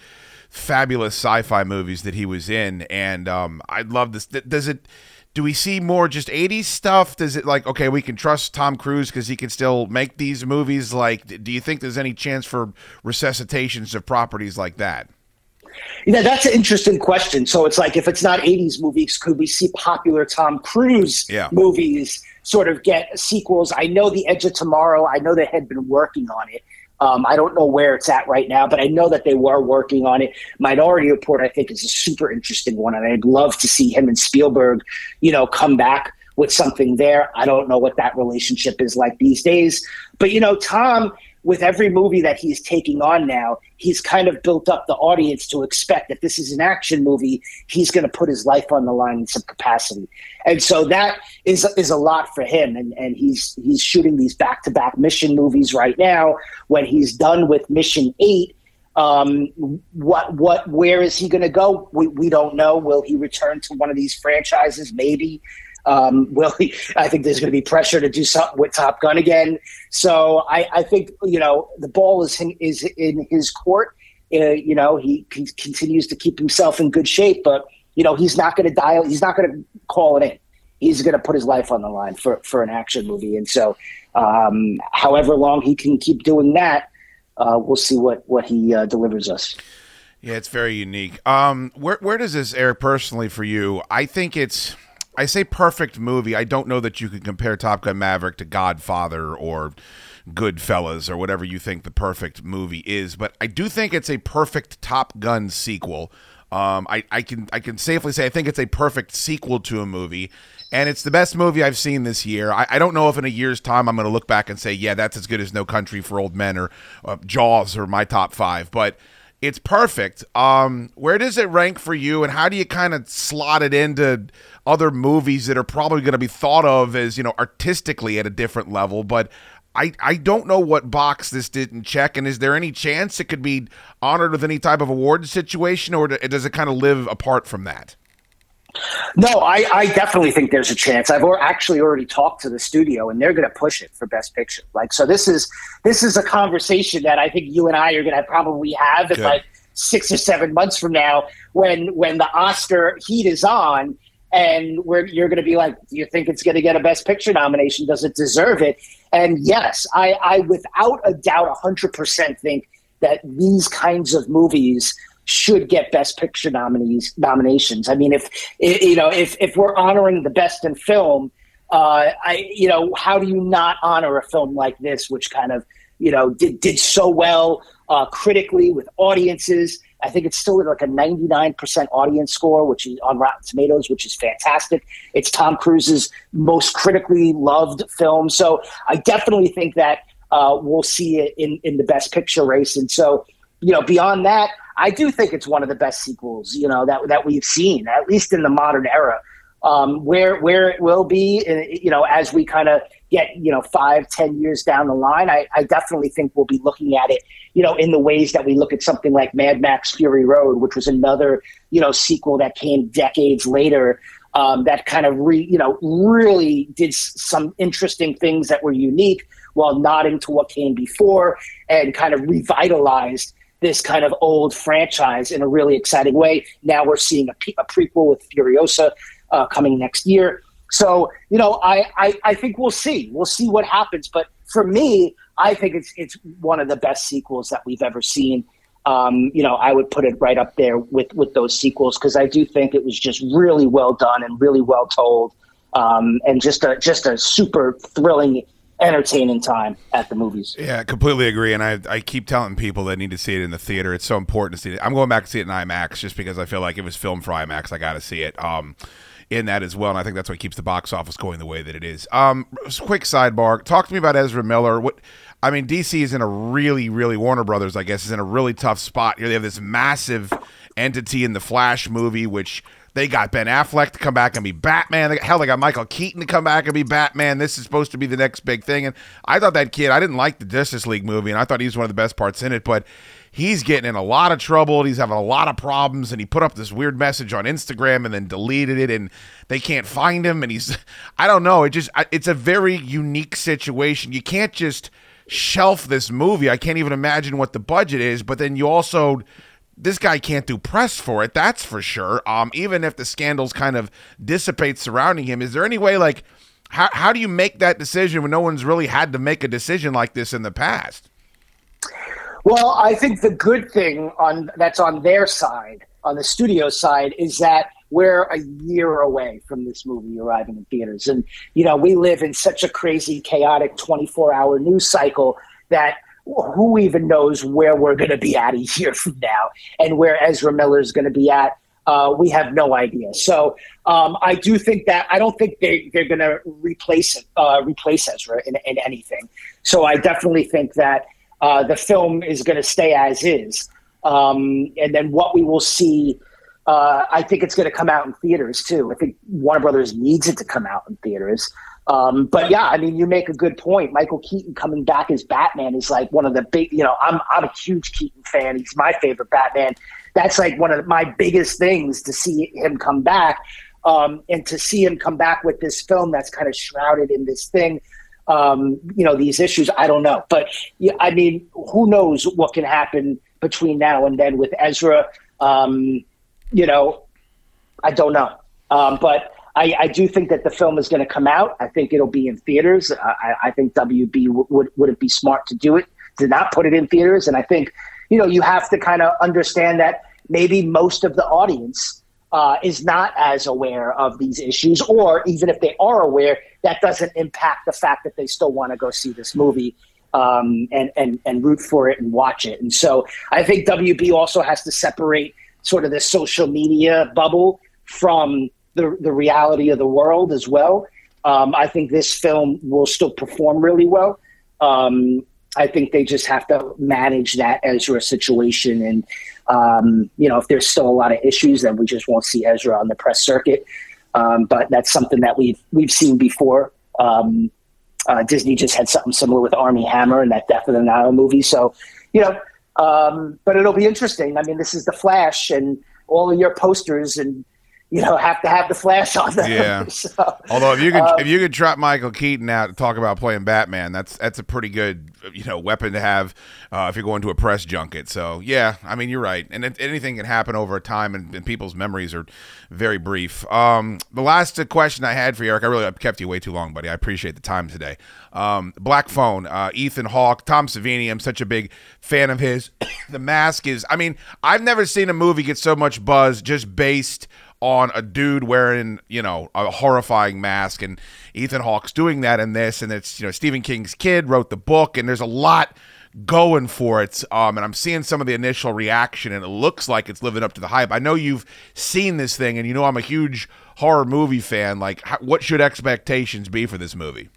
fabulous sci-fi movies that he was in, and um, I love this. Does it? Do we see more just 80s stuff? Does it like okay, we can trust Tom Cruise because he can still make these movies? Like, do you think there's any chance for resuscitations of properties like that? You know, that's an interesting question. So it's like if it's not 80s movies, could we see popular Tom Cruise Yeah. movies sort of get sequels? I know The Edge of Tomorrow, I know they had been working on it. Um, I don't know where it's at right now, but I know that they were working on it. Minority Report, I think, is a super interesting one, and I'd love to see him and Spielberg, you know, come back with something there. I don't know what that relationship is like these days, but you know, Tom, with every movie that he's taking on now, he's kind of built up the audience to expect that this is an action movie. He's going to put his life on the line in some capacity, and so that is is a lot for him. And and he's he's shooting these back to back mission movies right now. When he's done with Mission Eight, um, what what where is he going to go? We we don't know. Will he return to one of these franchises? Maybe. Um, [LAUGHS] will he, I think there's going to be pressure to do something with Top Gun again. So I, I think you know the ball is in, is in his court. Uh, you know he con- continues to keep himself in good shape, but you know he's not going to dial. He's not going to call it in. He's going to put his life on the line for for an action movie, and so um, however long he can keep doing that, uh, we'll see what what he uh, delivers us. Yeah, it's very unique. Um, where where does this air personally for you? I think it's. I say perfect movie. I don't know that you can compare Top Gun Maverick to Godfather or Goodfellas or whatever you think the perfect movie is, but I do think it's a perfect Top Gun sequel. Um, I, I can I can safely say I think it's a perfect sequel to a movie, and it's the best movie I've seen this year. I, I don't know if in a year's time I'm going to look back and say, yeah, that's as good as No Country for Old Men or uh, Jaws or my top five, but it's perfect. Um, where does it rank for you, and how do you kind of slot it into other movies that are probably going to be thought of as you know artistically at a different level, but I, I don't know what box this didn't check, and is there any chance it could be honored with any type of award situation, or does it kind of live apart from that? No, I, I definitely think there's a chance. I've actually already talked to the studio, and they're going to push it for Best Picture. Like, so this is this is a conversation that I think you and I are going to probably have in like six or seven months from now, when when the Oscar heat is on, and where you're going to be like, do you think it's going to get a Best Picture nomination? Does it deserve it? And yes, I, I without a doubt, hundred percent think that these kinds of movies should get Best Picture nominees nominations. I mean, if you know, if if we're honoring the best in film, uh, I you know, how do you not honor a film like this, which kind of you know did did so well uh, critically with audiences? I think it's still like a 99% audience score, which is on Rotten Tomatoes, which is fantastic. It's Tom Cruise's most critically loved film. So I definitely think that uh, we'll see it in, in the best picture race. And so, you know, beyond that, I do think it's one of the best sequels, you know, that, that we've seen, at least in the modern era. Um, where where it will be, uh, you know, as we kind of get, you know, five, ten years down the line, I, I definitely think we'll be looking at it, you know, in the ways that we look at something like Mad Max Fury Road, which was another, you know, sequel that came decades later. Um, that kind of re, you know really did some interesting things that were unique while nodding to what came before and kind of revitalized this kind of old franchise in a really exciting way. Now we're seeing a, pe- a prequel with Furiosa uh, coming next year. So you know, I, I I think we'll see. We'll see what happens. But for me, I think it's it's one of the best sequels that we've ever seen. Um, you know, I would put it right up there with with those sequels because I do think it was just really well done and really well told, um, and just a just a super thrilling, entertaining time at the movies. Yeah, completely agree. And I, I keep telling people that need to see it in the theater. It's so important to see it. I'm going back to see it in IMAX just because I feel like it was filmed for IMAX. I got to see it um, in that as well. And I think that's what keeps the box office going the way that it is. Um, quick sidebar. Talk to me about Ezra Miller. What I mean, DC is in a really, really Warner Brothers, I guess, is in a really tough spot here. They have this massive entity in the Flash movie, which they got Ben Affleck to come back and be Batman. They, hell, they got Michael Keaton to come back and be Batman. This is supposed to be the next big thing. And I thought that kid, I didn't like the Justice League movie, and I thought he was one of the best parts in it, but he's getting in a lot of trouble. He's having a lot of problems, and he put up this weird message on Instagram and then deleted it, and they can't find him. And he's, [LAUGHS] I don't know. It just it's a very unique situation. You can't just shelf this movie. I can't even imagine what the budget is, but then you also this guy can't do press for it. That's for sure. Um, even if the scandals kind of dissipate surrounding him, is there any way like how how do you make that decision when no one's really had to make a decision like this in the past? Well, I think the good thing on that's on their side, on the studio side, is that we're a year away from this movie arriving in theaters, and you know we live in such a crazy, chaotic, twenty-four hour news cycle that who even knows where we're going to be at a year from now, and where Ezra Miller is going to be at. Uh, we have no idea. So um, I do think that I don't think they they're going to replace uh, replace Ezra in, in anything. So I definitely think that uh, the film is going to stay as is, um, and then what we will see. Uh, I think it's going to come out in theaters too. I think Warner Brothers needs it to come out in theaters. Um, but yeah, I mean, you make a good point. Michael Keaton coming back as Batman is like one of the big. You know, I'm I'm a huge Keaton fan. He's my favorite Batman. That's like one of my biggest things to see him come back. Um, and to see him come back with this film that's kind of shrouded in this thing, um, you know, these issues, I don't know. But I mean, who knows what can happen between now and then with Ezra? Um, you know, I don't know. Um, but I, I, do think that the film is going to come out. I think it'll be in theaters. I, I think WB w- would would it be smart to do it to not put it in theaters. And I think you know you have to kind of understand that maybe most of the audience uh, is not as aware of these issues, or even if they are aware, that doesn't impact the fact that they still want to go see this movie. Um, and, and, and root for it and watch it. And so I think WB also has to separate sort of the social media bubble from the, the reality of the world as well. Um, I think this film will still perform really well. Um, I think they just have to manage that Ezra situation. And, um, you know, if there's still a lot of issues, then we just won't see Ezra on the press circuit. Um, but that's something that we've, we've seen before. Um, uh, Disney just had something similar with Armie Hammer and that Death of the Nile movie. So, you know, um, but it'll be interesting. I mean, this is the Flash and all of your posters and you know have to have the flash on them. Yeah. [LAUGHS] so, Although if you could um, if you could trot Michael Keaton out to talk about playing Batman, that's that's a pretty good you know weapon to have uh, if you're going to a press junket. So yeah, I mean you're right, and it, anything can happen over time, and, and people's memories are very brief. Um, the last question I had for you, Erik, I really I kept you way too long, buddy. I appreciate the time today. Um, Black Phone, uh, Ethan Hawke, Tom Savini. I'm such a big fan of his. [COUGHS] the Mask is. I mean, I've never seen a movie get so much buzz just based on a dude wearing, you know, a horrifying mask and Ethan Hawke's doing that in this and it's, you know, Stephen King's kid wrote the book and there's a lot going for it. Um, and I'm seeing some of the initial reaction and it looks like it's living up to the hype. I know you've seen this thing and you know I'm a huge horror movie fan. Like how, what should expectations be for this movie?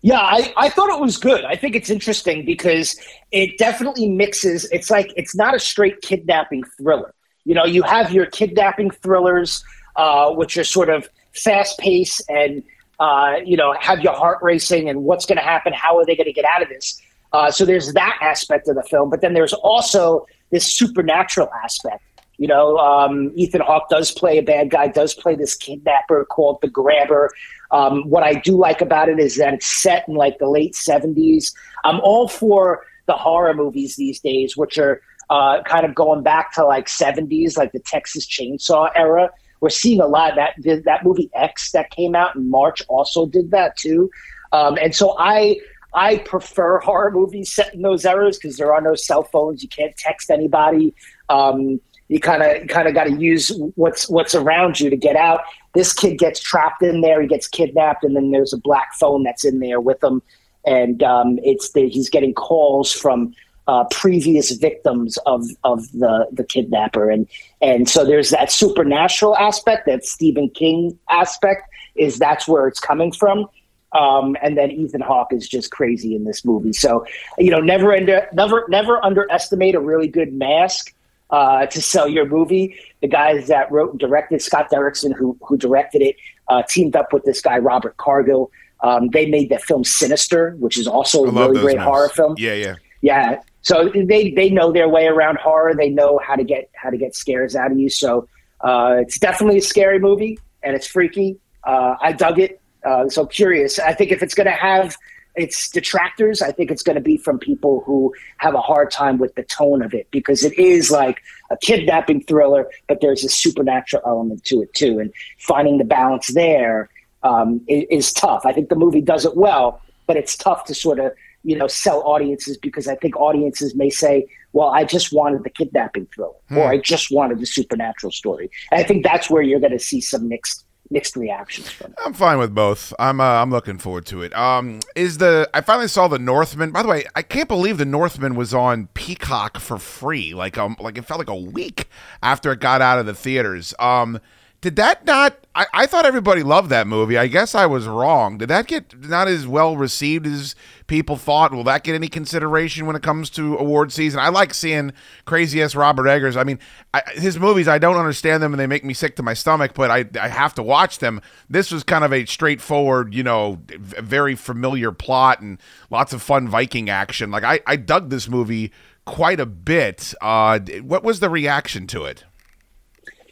Yeah, I, I thought it was good. I think it's interesting because it definitely mixes. It's like it's not a straight kidnapping thriller. You know, you have your kidnapping thrillers, uh, which are sort of fast paced and, uh, you know, have your heart racing and what's going to happen? How are they going to get out of this? Uh, so there's that aspect of the film. But then there's also this supernatural aspect. You know, um, Ethan Hawke does play a bad guy, does play this kidnapper called the Grabber. Um, what I do like about it is that it's set in like the late 70s. I'm all for the horror movies these days, which are uh, kind of going back to like 70s, like the Texas Chainsaw era. We're seeing a lot of that. That movie X that came out in March also did that too. Um, and so I I prefer horror movies set in those eras because there are no cell phones. You can't text anybody. Um, you kind of kind of got to use what's what's around you to get out. This kid gets trapped in there. He gets kidnapped, and then there's a black phone that's in there with him, and um, it's the, he's getting calls from uh, previous victims of of the the kidnapper, and and so there's that supernatural aspect, that Stephen King aspect, is that's where it's coming from. Um, and then Ethan Hawke is just crazy in this movie. So you know, never under never never underestimate a really good mask uh, to sell your movie. The guys that wrote and directed Scott Derrickson, who who directed it, uh, teamed up with this guy Robert Cargill. Um, they made that film Sinister, which is also a really great movies. horror film. Yeah, yeah. Yeah. So they they know their way around horror. They know how to get how to get scares out of you. So uh, it's definitely a scary movie and it's freaky. Uh, I dug it. Uh, so curious. I think if it's going to have its detractors, I think it's going to be from people who have a hard time with the tone of it because it is like a kidnapping thriller, but there's a supernatural element to it too, and finding the balance there um, is, is tough. I think the movie does it well, but it's tough to sort of you know sell audiences because I think audiences may say, "Well, I just wanted the kidnapping thriller," Hmm. or "I just wanted the supernatural story." And I think that's where you're going to see some mixed mixed reactions from. I'm fine with both. I'm uh, I'm looking forward to it. Um, is the I finally saw the Northman. By the way, I can't believe the Northman was on Peacock for free. Like um, like it felt like a week after it got out of the theaters. Um, did that not? I, I thought everybody loved that movie. I guess I was wrong. Did that get not as well received as people thought? Will that get any consideration when it comes to award season? I like seeing crazy ass Robert Eggers. I mean, I, his movies I don't understand them and they make me sick to my stomach, but I I have to watch them. This was kind of a straightforward, you know, very familiar plot and lots of fun Viking action. Like I I dug this movie quite a bit. Uh, what was the reaction to it?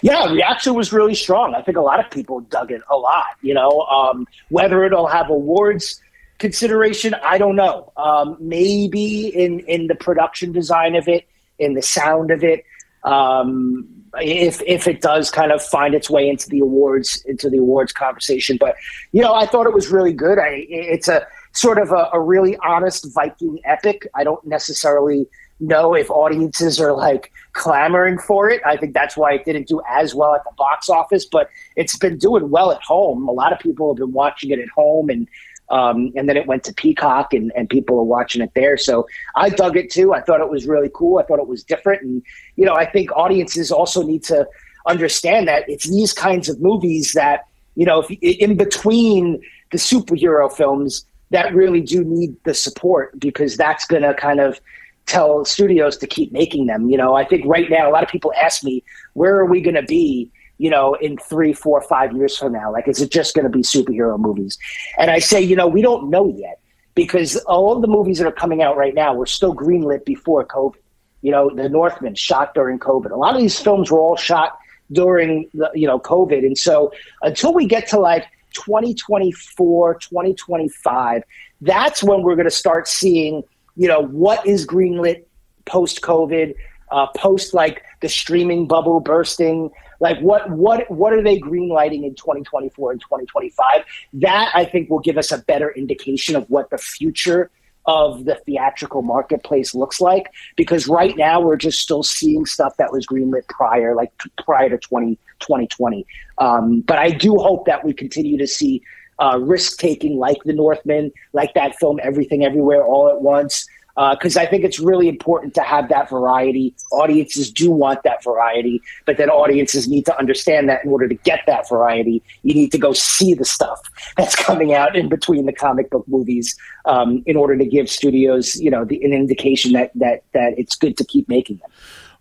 Yeah, reaction was really strong. I think a lot of people dug it a lot. You know, um, whether it'll have awards consideration, I don't know. Um, maybe in in the production design of it, in the sound of it, um, if if it does kind of find its way into the awards into the awards conversation. But you know, I thought it was really good. I it's a sort of a, a really honest Viking epic. I don't necessarily know if audiences are like clamoring for it. I think that's why it didn't do as well at the box office, but it's been doing well at home. A lot of people have been watching it at home and um, and then it went to Peacock and, and people are watching it there. So I dug it too. I thought it was really cool. I thought it was different. And, you know, I think audiences also need to understand that it's these kinds of movies that, you know, if in between the superhero films that really do need the support because that's going to kind of tell studios to keep making them. You know, I think right now a lot of people ask me, where are we going to be? You know, in three, four, five years from now, like, is it just going to be superhero movies? And I say, you know, we don't know yet because all of the movies that are coming out right now were still greenlit before COVID. You know, The Northman shot during COVID. A lot of these films were all shot during the, you know COVID, and so until we get to like 2024, 2025, that's when we're going to start seeing you know, what is greenlit post COVID, uh, post like the streaming bubble bursting? Like what what what are they greenlighting in 2024 and 2025? That I think will give us a better indication of what the future of the theatrical marketplace looks like because right now we're just still seeing stuff that was greenlit prior like prior to 20, 2020 um, but i do hope that we continue to see uh, risk taking like the Northman, like that film Everything Everywhere All at Once. Because uh, I think it's really important to have that variety. Audiences do want that variety, but then audiences need to understand that in order to get that variety, you need to go see the stuff that's coming out in between the comic book movies um, in order to give studios, you know, the, an indication that that that it's good to keep making them.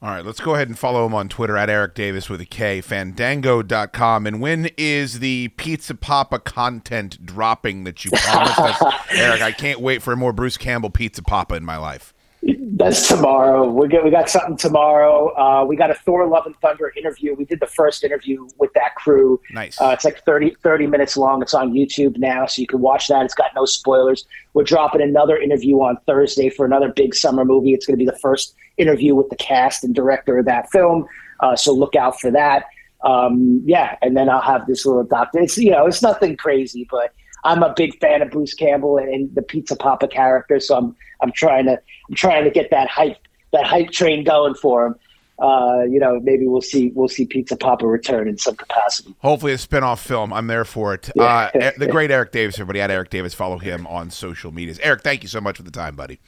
All right, let's go ahead and follow him on Twitter at Erik Davis with a K, fandango.com. And when is the Pizza Papa content dropping that you promised us? [LAUGHS] Erik, I can't wait for more Bruce Campbell Pizza Papa in my life. That's tomorrow. We got we got something tomorrow. Uh, we got a Thor: Love and Thunder interview. We did the first interview with that crew. Nice. Uh, it's like 30, 30 minutes long. It's on YouTube now, so you can watch that. It's got no spoilers. We're dropping another interview on Thursday for another big summer movie. It's going to be the first interview with the cast and director of that film. Uh, so look out for that. Um, yeah, and then I'll have this little doctor. It's you know, it's nothing crazy, but I'm a big fan of Bruce Campbell and, and the Pizza Papa character, so I'm I'm trying to I'm trying to get that hype that hype train going for him. Uh, you know, maybe we'll see we'll see Pizza Papa return in some capacity. Hopefully, a spinoff film. I'm there for it. Yeah. Uh, the [LAUGHS] great Erik Davis, everybody at Erik Davis. Follow him on social medias. Erik, thank you so much for the time, buddy.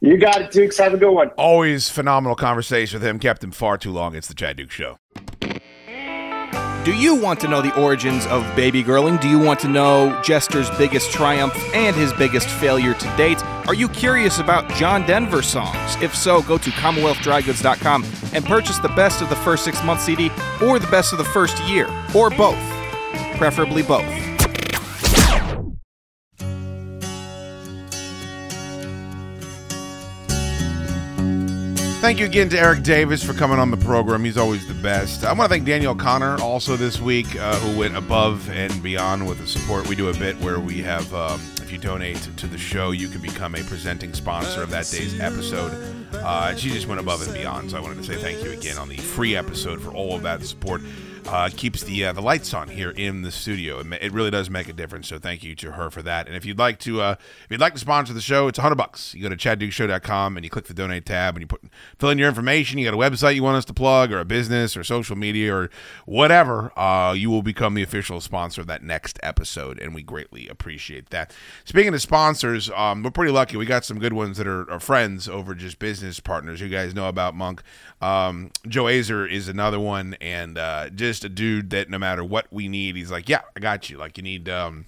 You got it, Dukes. Have a good one. Always phenomenal conversation with him. Kept him far too long. It's the Chad Duke Show. Do you want to know the origins of baby girling? Do you want to know Jester's biggest triumph and his biggest failure to date? Are you curious about John Denver songs? If so, go to CommonwealthDryGoods.com and purchase the best of the first six month CD or the best of the first year, or both. Preferably both. Thank you again to Erik Davis for coming on the program. He's always the best. I want to thank Danielle Connor also this week, uh, who went above and beyond with the support. We do a bit where we have, um, if you donate to the show, you can become a presenting sponsor of that day's episode. Uh, she just went above and beyond, so I wanted to say thank you again on the free episode for all of that support. Uh, keeps the uh, the lights on here in the studio. It, ma- it really does make a difference. So thank you to her for that. And if you'd like to uh, if you'd like to sponsor the show, it's hundred bucks. You go to chaddukeshow.com and you click the donate tab and you put fill in your information. You got a website you want us to plug or a business or social media or whatever. Uh, you will become the official sponsor of that next episode, and we greatly appreciate that. Speaking of sponsors, um, we're pretty lucky. We got some good ones that are, are friends over just business partners. You guys know about Monk. Um, Joe Azer is another one, and uh, just a dude that no matter what we need, he's like, yeah, I got you. Like you need um,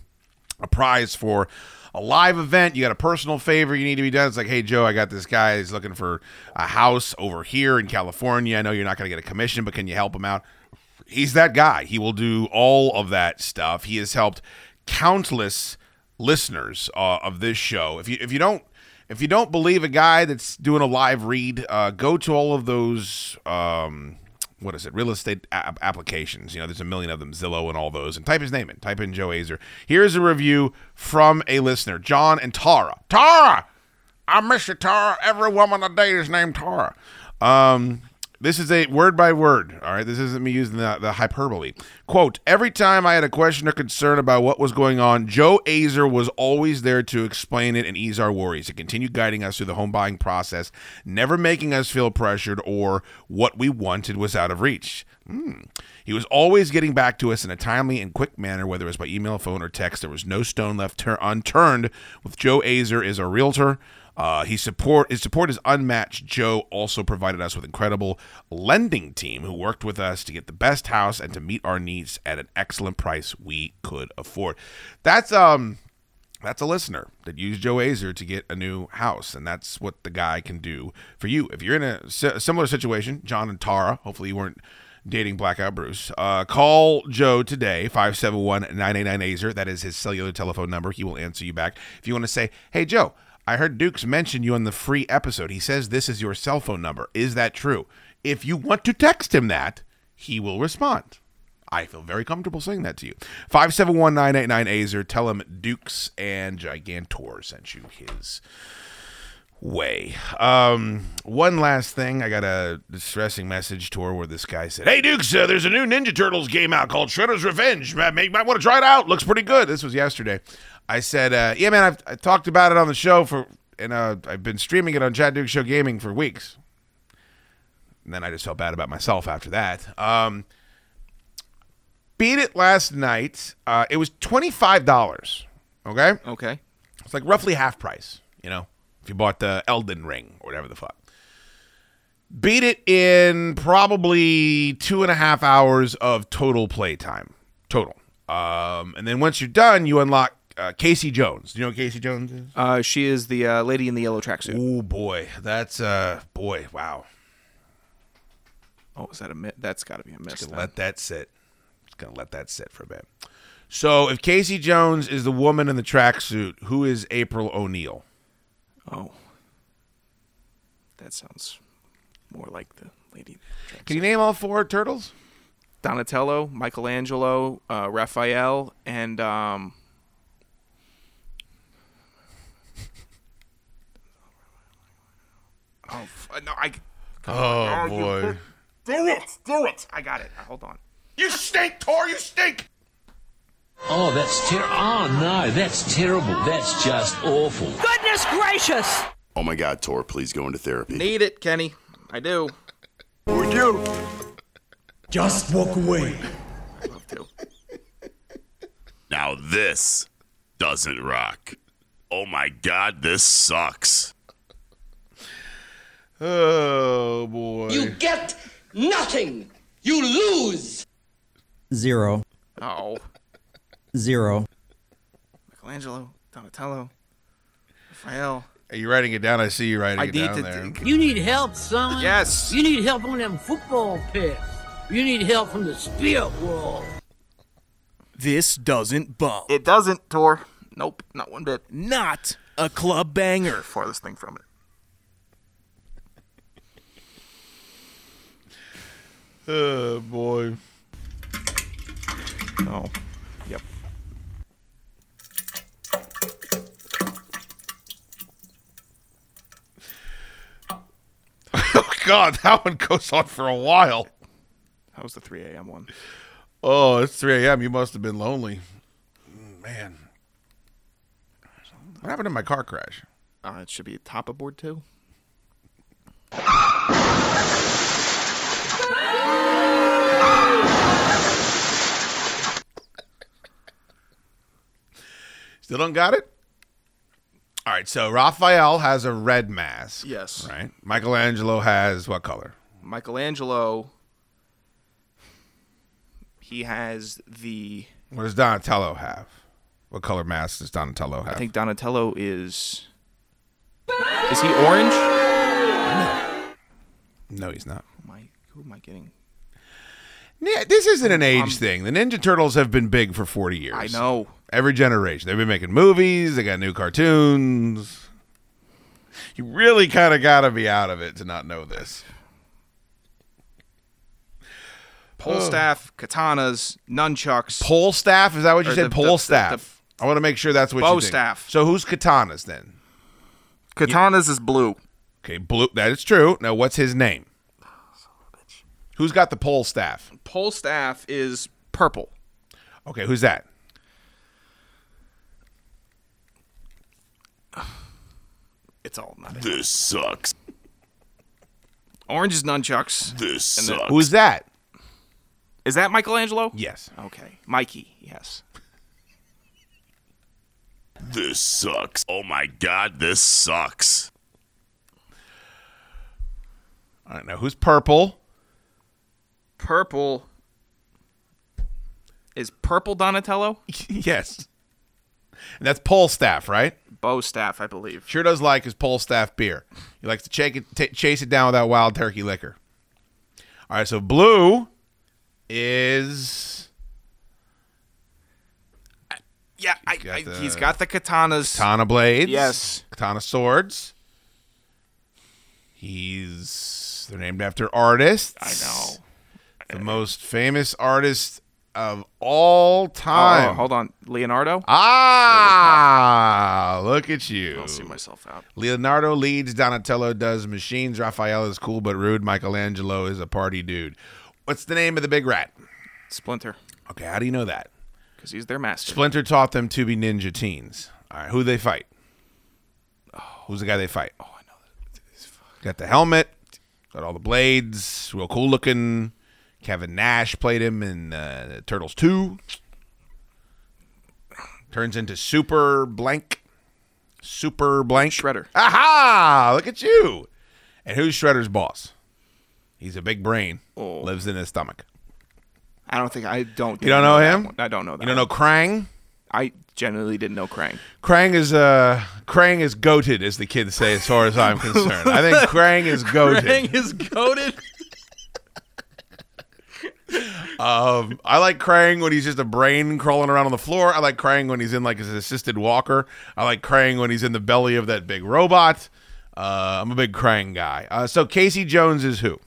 a prize for a live event, you got a personal favor you need to be done. It's like, hey Joe, I got this guy. He's looking for a house over here in California. I know you're not going to get a commission, but can you help him out? He's that guy. He will do all of that stuff. He has helped countless listeners uh, of this show. If you if you don't if you don't believe a guy that's doing a live read, uh, go to all of those um, what is it? Real estate a- applications. You know, there's a million of them, Zillow and all those. And type his name in. Type in Joe Azer. Here's a review from a listener, John and Tara. Tara, I miss you, Tara. Every woman today is named Tara. Um, this is a word by word. All right, this isn't me using the, the hyperbole. Quote: Every time I had a question or concern about what was going on, Joe Azer was always there to explain it and ease our worries, to continue guiding us through the home buying process, never making us feel pressured or what we wanted was out of reach. Hmm. He was always getting back to us in a timely and quick manner, whether it was by email, phone, or text. There was no stone left tur- unturned. With Joe Azer is a realtor. Uh, he support his support is unmatched. Joe also provided us with incredible lending team who worked with us to get the best house and to meet our needs at an excellent price we could afford. That's um that's a listener that used Joe Azer to get a new house, and that's what the guy can do for you. If you're in a similar situation, John and Tara, hopefully you weren't dating Blackout Bruce, uh, call Joe today, 571-989-AZER. That is his cellular telephone number. He will answer you back. If you want to say, hey, Joe, I heard Dukes mention you on the free episode. He says this is your cell phone number. Is that true? If you want to text him that, he will respond. I feel very comfortable saying that to you. 571 989 Azer. Tell him Dukes and Gigantor sent you his way. Um, one last thing. I got a distressing message to her where this guy said, Hey, Dukes, uh, there's a new Ninja Turtles game out called Shredder's Revenge. You might want to try it out. Looks pretty good. This was yesterday. I said, uh, Yeah, man, I've I talked about it on the show for, and uh, I've been streaming it on Chad Dukes Show Gaming for weeks. And then I just felt bad about myself after that. Um, beat it last night. Uh, it was twenty five dollars. Okay. Okay. It's like roughly half price. You know, if you bought the Elden Ring or whatever the fuck. Beat it in probably two and a half hours of total play time. Total. Um, and then once you're done, you unlock uh, Casey Jones. Do you know what Casey Jones is? Uh, she is the uh, lady in the yellow tracksuit. Oh boy, that's uh, boy, wow. Oh, is that a miss? That's got to be a miss. Just then. let that sit. Just gonna let that sit for a bit. So, if Casey Jones is the woman in the tracksuit, who is April O'Neil? Oh, that sounds more like the lady. Can you name all four turtles? Donatello, Michelangelo, uh, Raphael, and um, oh f- no, I. Oh, you- boy. Do it, do it. I got it. Uh, Hold on. You stink, Tor. You stink. Oh, that's ter- Oh no, that's terrible. That's just awful. Goodness gracious! Oh my God, Tor, please go into therapy. Need it, Kenny. I do. We do. Just walk away. I love to. Now this doesn't rock. Oh my God, this sucks. Oh boy. You get nothing! You lose! Zero. Oh, Zero. Michelangelo, Donatello, Raphael. Are you writing it down? I see you writing I it need down to there. think. You need help, son. Yes. You need help on them football pitch. You need help from the spirit world. This doesn't bump. It doesn't, Tor. Nope, not one bit. Not a club banger. Farthest thing from it. Oh boy. Oh, yep. [LAUGHS] Oh God, that one goes on for a while. That was the 3 a.m. one. Oh, it's 3 a.m. You must have been lonely. Man. What happened in my car crash? Uh, it should be top of board [LAUGHS] Still don't got it? All right, so Raphael has a red mask. Yes. Right. Michelangelo has what color? Michelangelo. He has the. What does Donatello have? What color mask does Donatello have? I think Donatello is. Is he orange? No, he's not. Who am I, who am I getting? Yeah, this isn't an age Um, thing. The Ninja Turtles have been big for 40 years. I know. Every generation. They've been making movies, they got new cartoons. You really kind of got to be out of it to not know this. Pole Oh. staff, katanas, nunchucks. Pole staff? Is that what you said? the- Pole the- the- staff. I want to make sure that's what Bow you think. staff. So who's katanas then? Katanas is blue. Okay, blue. That is true. Now, what's his name? Who's got the pole staff? Pole staff is purple. Okay, who's that? It's all not This sucks. Orange is nunchucks. This And then- sucks. Who's that? Is that Michelangelo? Yes. Okay. Mikey, yes. This sucks. Oh my god, this sucks. I don't know. Who's purple? Purple is purple Donatello? [LAUGHS] yes. And that's pole staff, right? Bow staff, I believe. Sure does like his pole staff beer. He likes to chase it, t- chase it down with that wild turkey liquor. All right, so blue is Yeah, I, got I, the- he's got the katanas. katana blades. Yes. Katana swords. He's they're named after artists. I know. The most famous artist of all time. Oh, hold on. Leonardo? Ah, look at you. I'll see myself out. Leonardo leads, Donatello does machines, Raphael is cool but rude, Michelangelo is a party dude. What's the name of the big rat? Splinter. Okay, how do you know that? Because he's their master. Splinter taught them to be ninja teens. All right, who they fight? Who's the guy they fight? Oh, I know. Got the helmet, got all the blades, real cool looking. Kevin Nash played him in uh, Turtles 2. Turns into Super Blank. Super Blank. Shredder. Aha! Look at you. And who's Shredder's boss? He's a big brain. Oh. Lives in his stomach. I don't think I don't. You don't I know him? I don't know that. You don't know. Krang? I genuinely didn't know Krang. Krang is uh Krang is goated, as the kids say, as far as I'm [LAUGHS] concerned. I think Krang is goated. Krang is goated. Um, I like Krang when he's just a brain crawling around on the floor. I like Krang when he's in like his assisted walker. I like Krang when he's in the belly of that big robot. Uh, I'm a big Krang guy. Uh, so Casey Jones is who?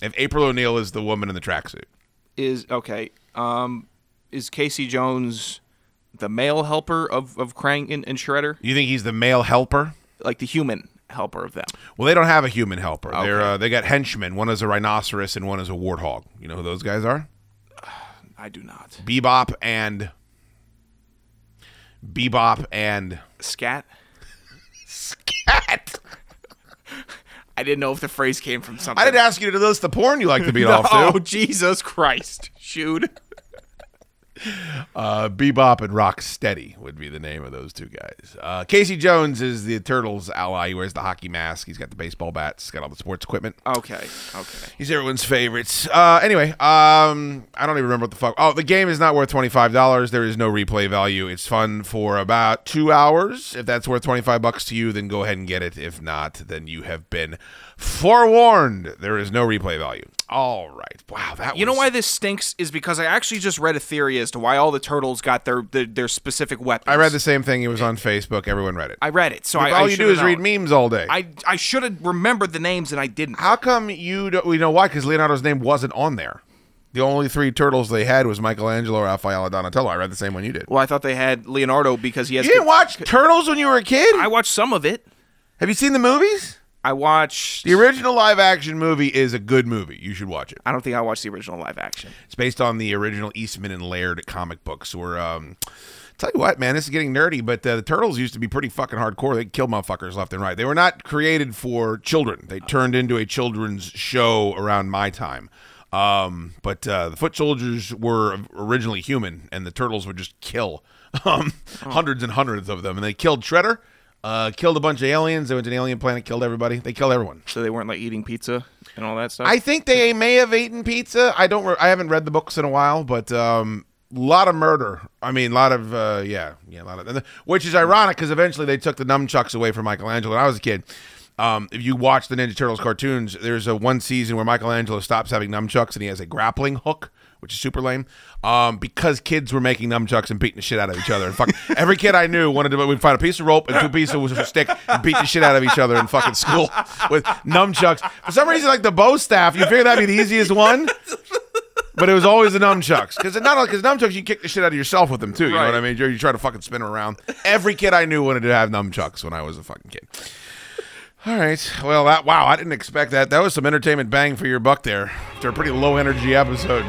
If April O'Neil is the woman in the tracksuit. Is okay. Um, is Casey Jones the male helper of of Krang and, and Shredder? You think he's the male helper? Like the human helper of them? Well, they don't have a human helper. They're uh, they got henchmen. One is a rhinoceros and one is a warthog. You know who those guys are? [SIGHS] I do not. Bebop and Bebop and Scat. Scat. [LAUGHS] I didn't know if the phrase came from something. I didn't ask you to list the porn you like to beat [LAUGHS] no, off to. Oh Jesus Christ! Shoot. Uh, Bebop and Rocksteady would be the name of those two guys. Uh, Casey Jones is the Turtles' ally. He wears the hockey mask. He's got the baseball bats. He's got all the sports equipment. Okay. Okay. He's everyone's favorites. Uh, anyway, um, I don't even remember what the fuck. Oh, the game is not worth twenty five dollars. There is no replay value. It's fun for about two hours. If that's worth twenty five bucks to you, then go ahead and get it. If not, then you have been forewarned. There is no replay value. All right. Wow. That You know why this stinks is because I actually just read a theory as to why all the turtles got their their, their specific weapons. I read the same thing. It was on Facebook. Everyone read it. I read it, so I, all I you do is read memes all day. I I should have remembered the names and I didn't. How come you don't? We know why? Because Leonardo's name wasn't on there. The only three turtles they had was Michelangelo, Raphael, and Donatello. I read the same one you did. Well, I thought they had Leonardo because he has. You didn't watch Turtles when you were a kid? I watched some of it. Have you seen the movies? I watched. The original live action movie is a good movie. You should watch it. I don't think I watched the original live action. It's based on the original Eastman and Laird comic books. Where, um, tell you what, man, this is getting nerdy, but uh, the turtles used to be pretty fucking hardcore. They killed motherfuckers left and right. They were not created for children. They turned into a children's show around my time. Um, but uh, the foot soldiers were originally human, and the turtles would just kill [LAUGHS] um, hundreds and hundreds of them. And they killed Shredder, uh, killed a bunch of aliens. They went to an alien planet, killed everybody. They killed everyone. So they weren't like eating pizza and all that stuff. I think they may have eaten pizza. I don't. Re- I haven't read the books in a while, but um, a lot of murder. I mean, a lot of uh, yeah, yeah, a lot of. Which is ironic because eventually they took the nunchucks away from Michelangelo. When I was a kid, um, if you watch the Ninja Turtles cartoons, there's a one season where Michelangelo stops having nunchucks and he has a grappling hook. Which is super lame, um, because kids were making nunchucks and beating the shit out of each other. And fuck, every kid I knew wanted to. We'd find a piece of rope and two pieces of a stick and beat the shit out of each other in fucking school [LAUGHS] with nunchucks. For some reason, like the bow staff, you figure that'd be the easiest one. but it was always the nunchucks because not because nunchucks you kick the shit out of yourself with them too. You know Right. what I mean? You you try to fucking spin them around. Every kid I knew wanted to have nunchucks when I was a fucking kid. All right. Well, that wow, I didn't expect that. That was some entertainment bang for your buck there. After a pretty low energy episode.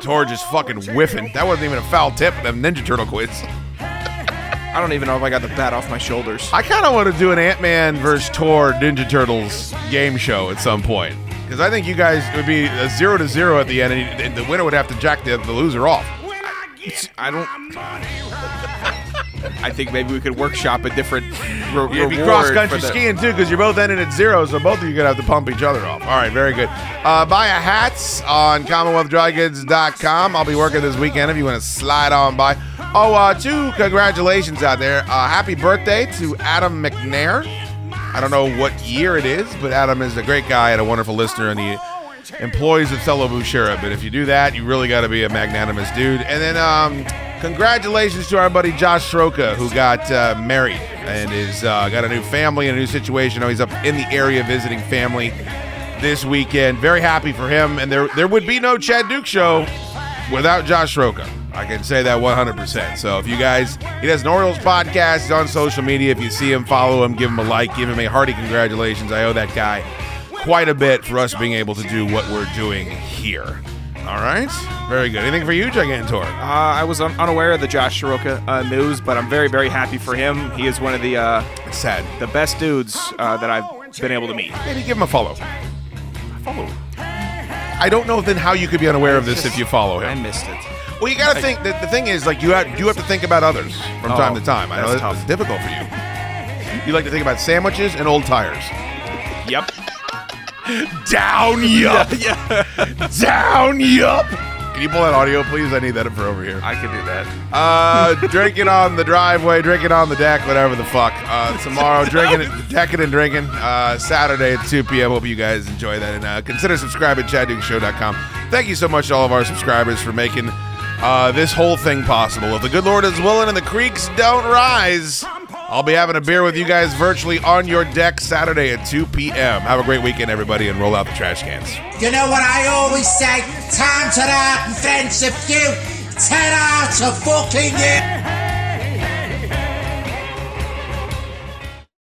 Tor is fucking whiffing. That wasn't even a foul tip. Them Ninja Turtle quiz. I don't even know if I got the bat off my shoulders. I kind of want to do an Ant Man versus Tor Ninja Turtles game show at some point because I think you guys it would be a zero to zero at the end, and, and the winner would have to jack the, the loser off. I don't. [LAUGHS] I think maybe we could workshop a different re- be reward cross country the- skiing too because you're both ending at zero, so both of you gonna have to pump each other off. All right, very good. Uh, buy a hats on CommonwealthDryGoods.com. I'll be working this weekend if you want to slide on by. Oh, uh, two congratulations out there. Uh, happy birthday to Adam McNair. I don't know what year it is, but Adam is a great guy and a wonderful listener, and he employs of fellow Bushera. But if you do that, you really got to be a magnanimous dude. And then, um, congratulations to our buddy Josh Stroka, who got uh, married and is uh, got a new family and a new situation. Now he's up in the area visiting family this weekend. Very happy for him. And there, there would be no Chad Dukes show without Josh Roca. I can say that 100%. So if you guys, he does an Orioles podcast he's on social media. If you see him, follow him, give him a like, give him a hearty congratulations. I owe that guy quite a bit for us being able to do what we're doing here. All right, very good. Anything for you, Gigantor? Uh, I was un- unaware of the Josh Soroka uh, news, but I'm very, very happy for him. He is one of the uh, sad, the best dudes uh, that I've been able to meet. Maybe give him a follow. Follow. I don't know then how you could be unaware of this if you follow him. I missed it. Well, you got to think. The, the thing is, like you have you have to think about others from Oh, time to time. I know that's it's difficult for you. You like to think about sandwiches and old tires. Yep. Down [LAUGHS] yup. Down yup. Can you pull that audio, please? I need that for over here. I can do that. Uh, drinking on the driveway, drinking on the deck, whatever the fuck. Uh, [LAUGHS] tomorrow, drinking, decking and drinking. Uh, Saturday at 2 p.m. Hope you guys enjoy that. And uh, consider subscribing at chaddukeshow.com. Thank you so much to all of our subscribers for making uh, this whole thing possible. If the good Lord is willing and the creeks don't rise, I'll be having a beer with you guys virtually on your deck Saturday at 2 p.m. Have a great weekend, everybody, and roll out the trash cans. You know what I always say? Time to hard and friends are few. Ten out of fucking you.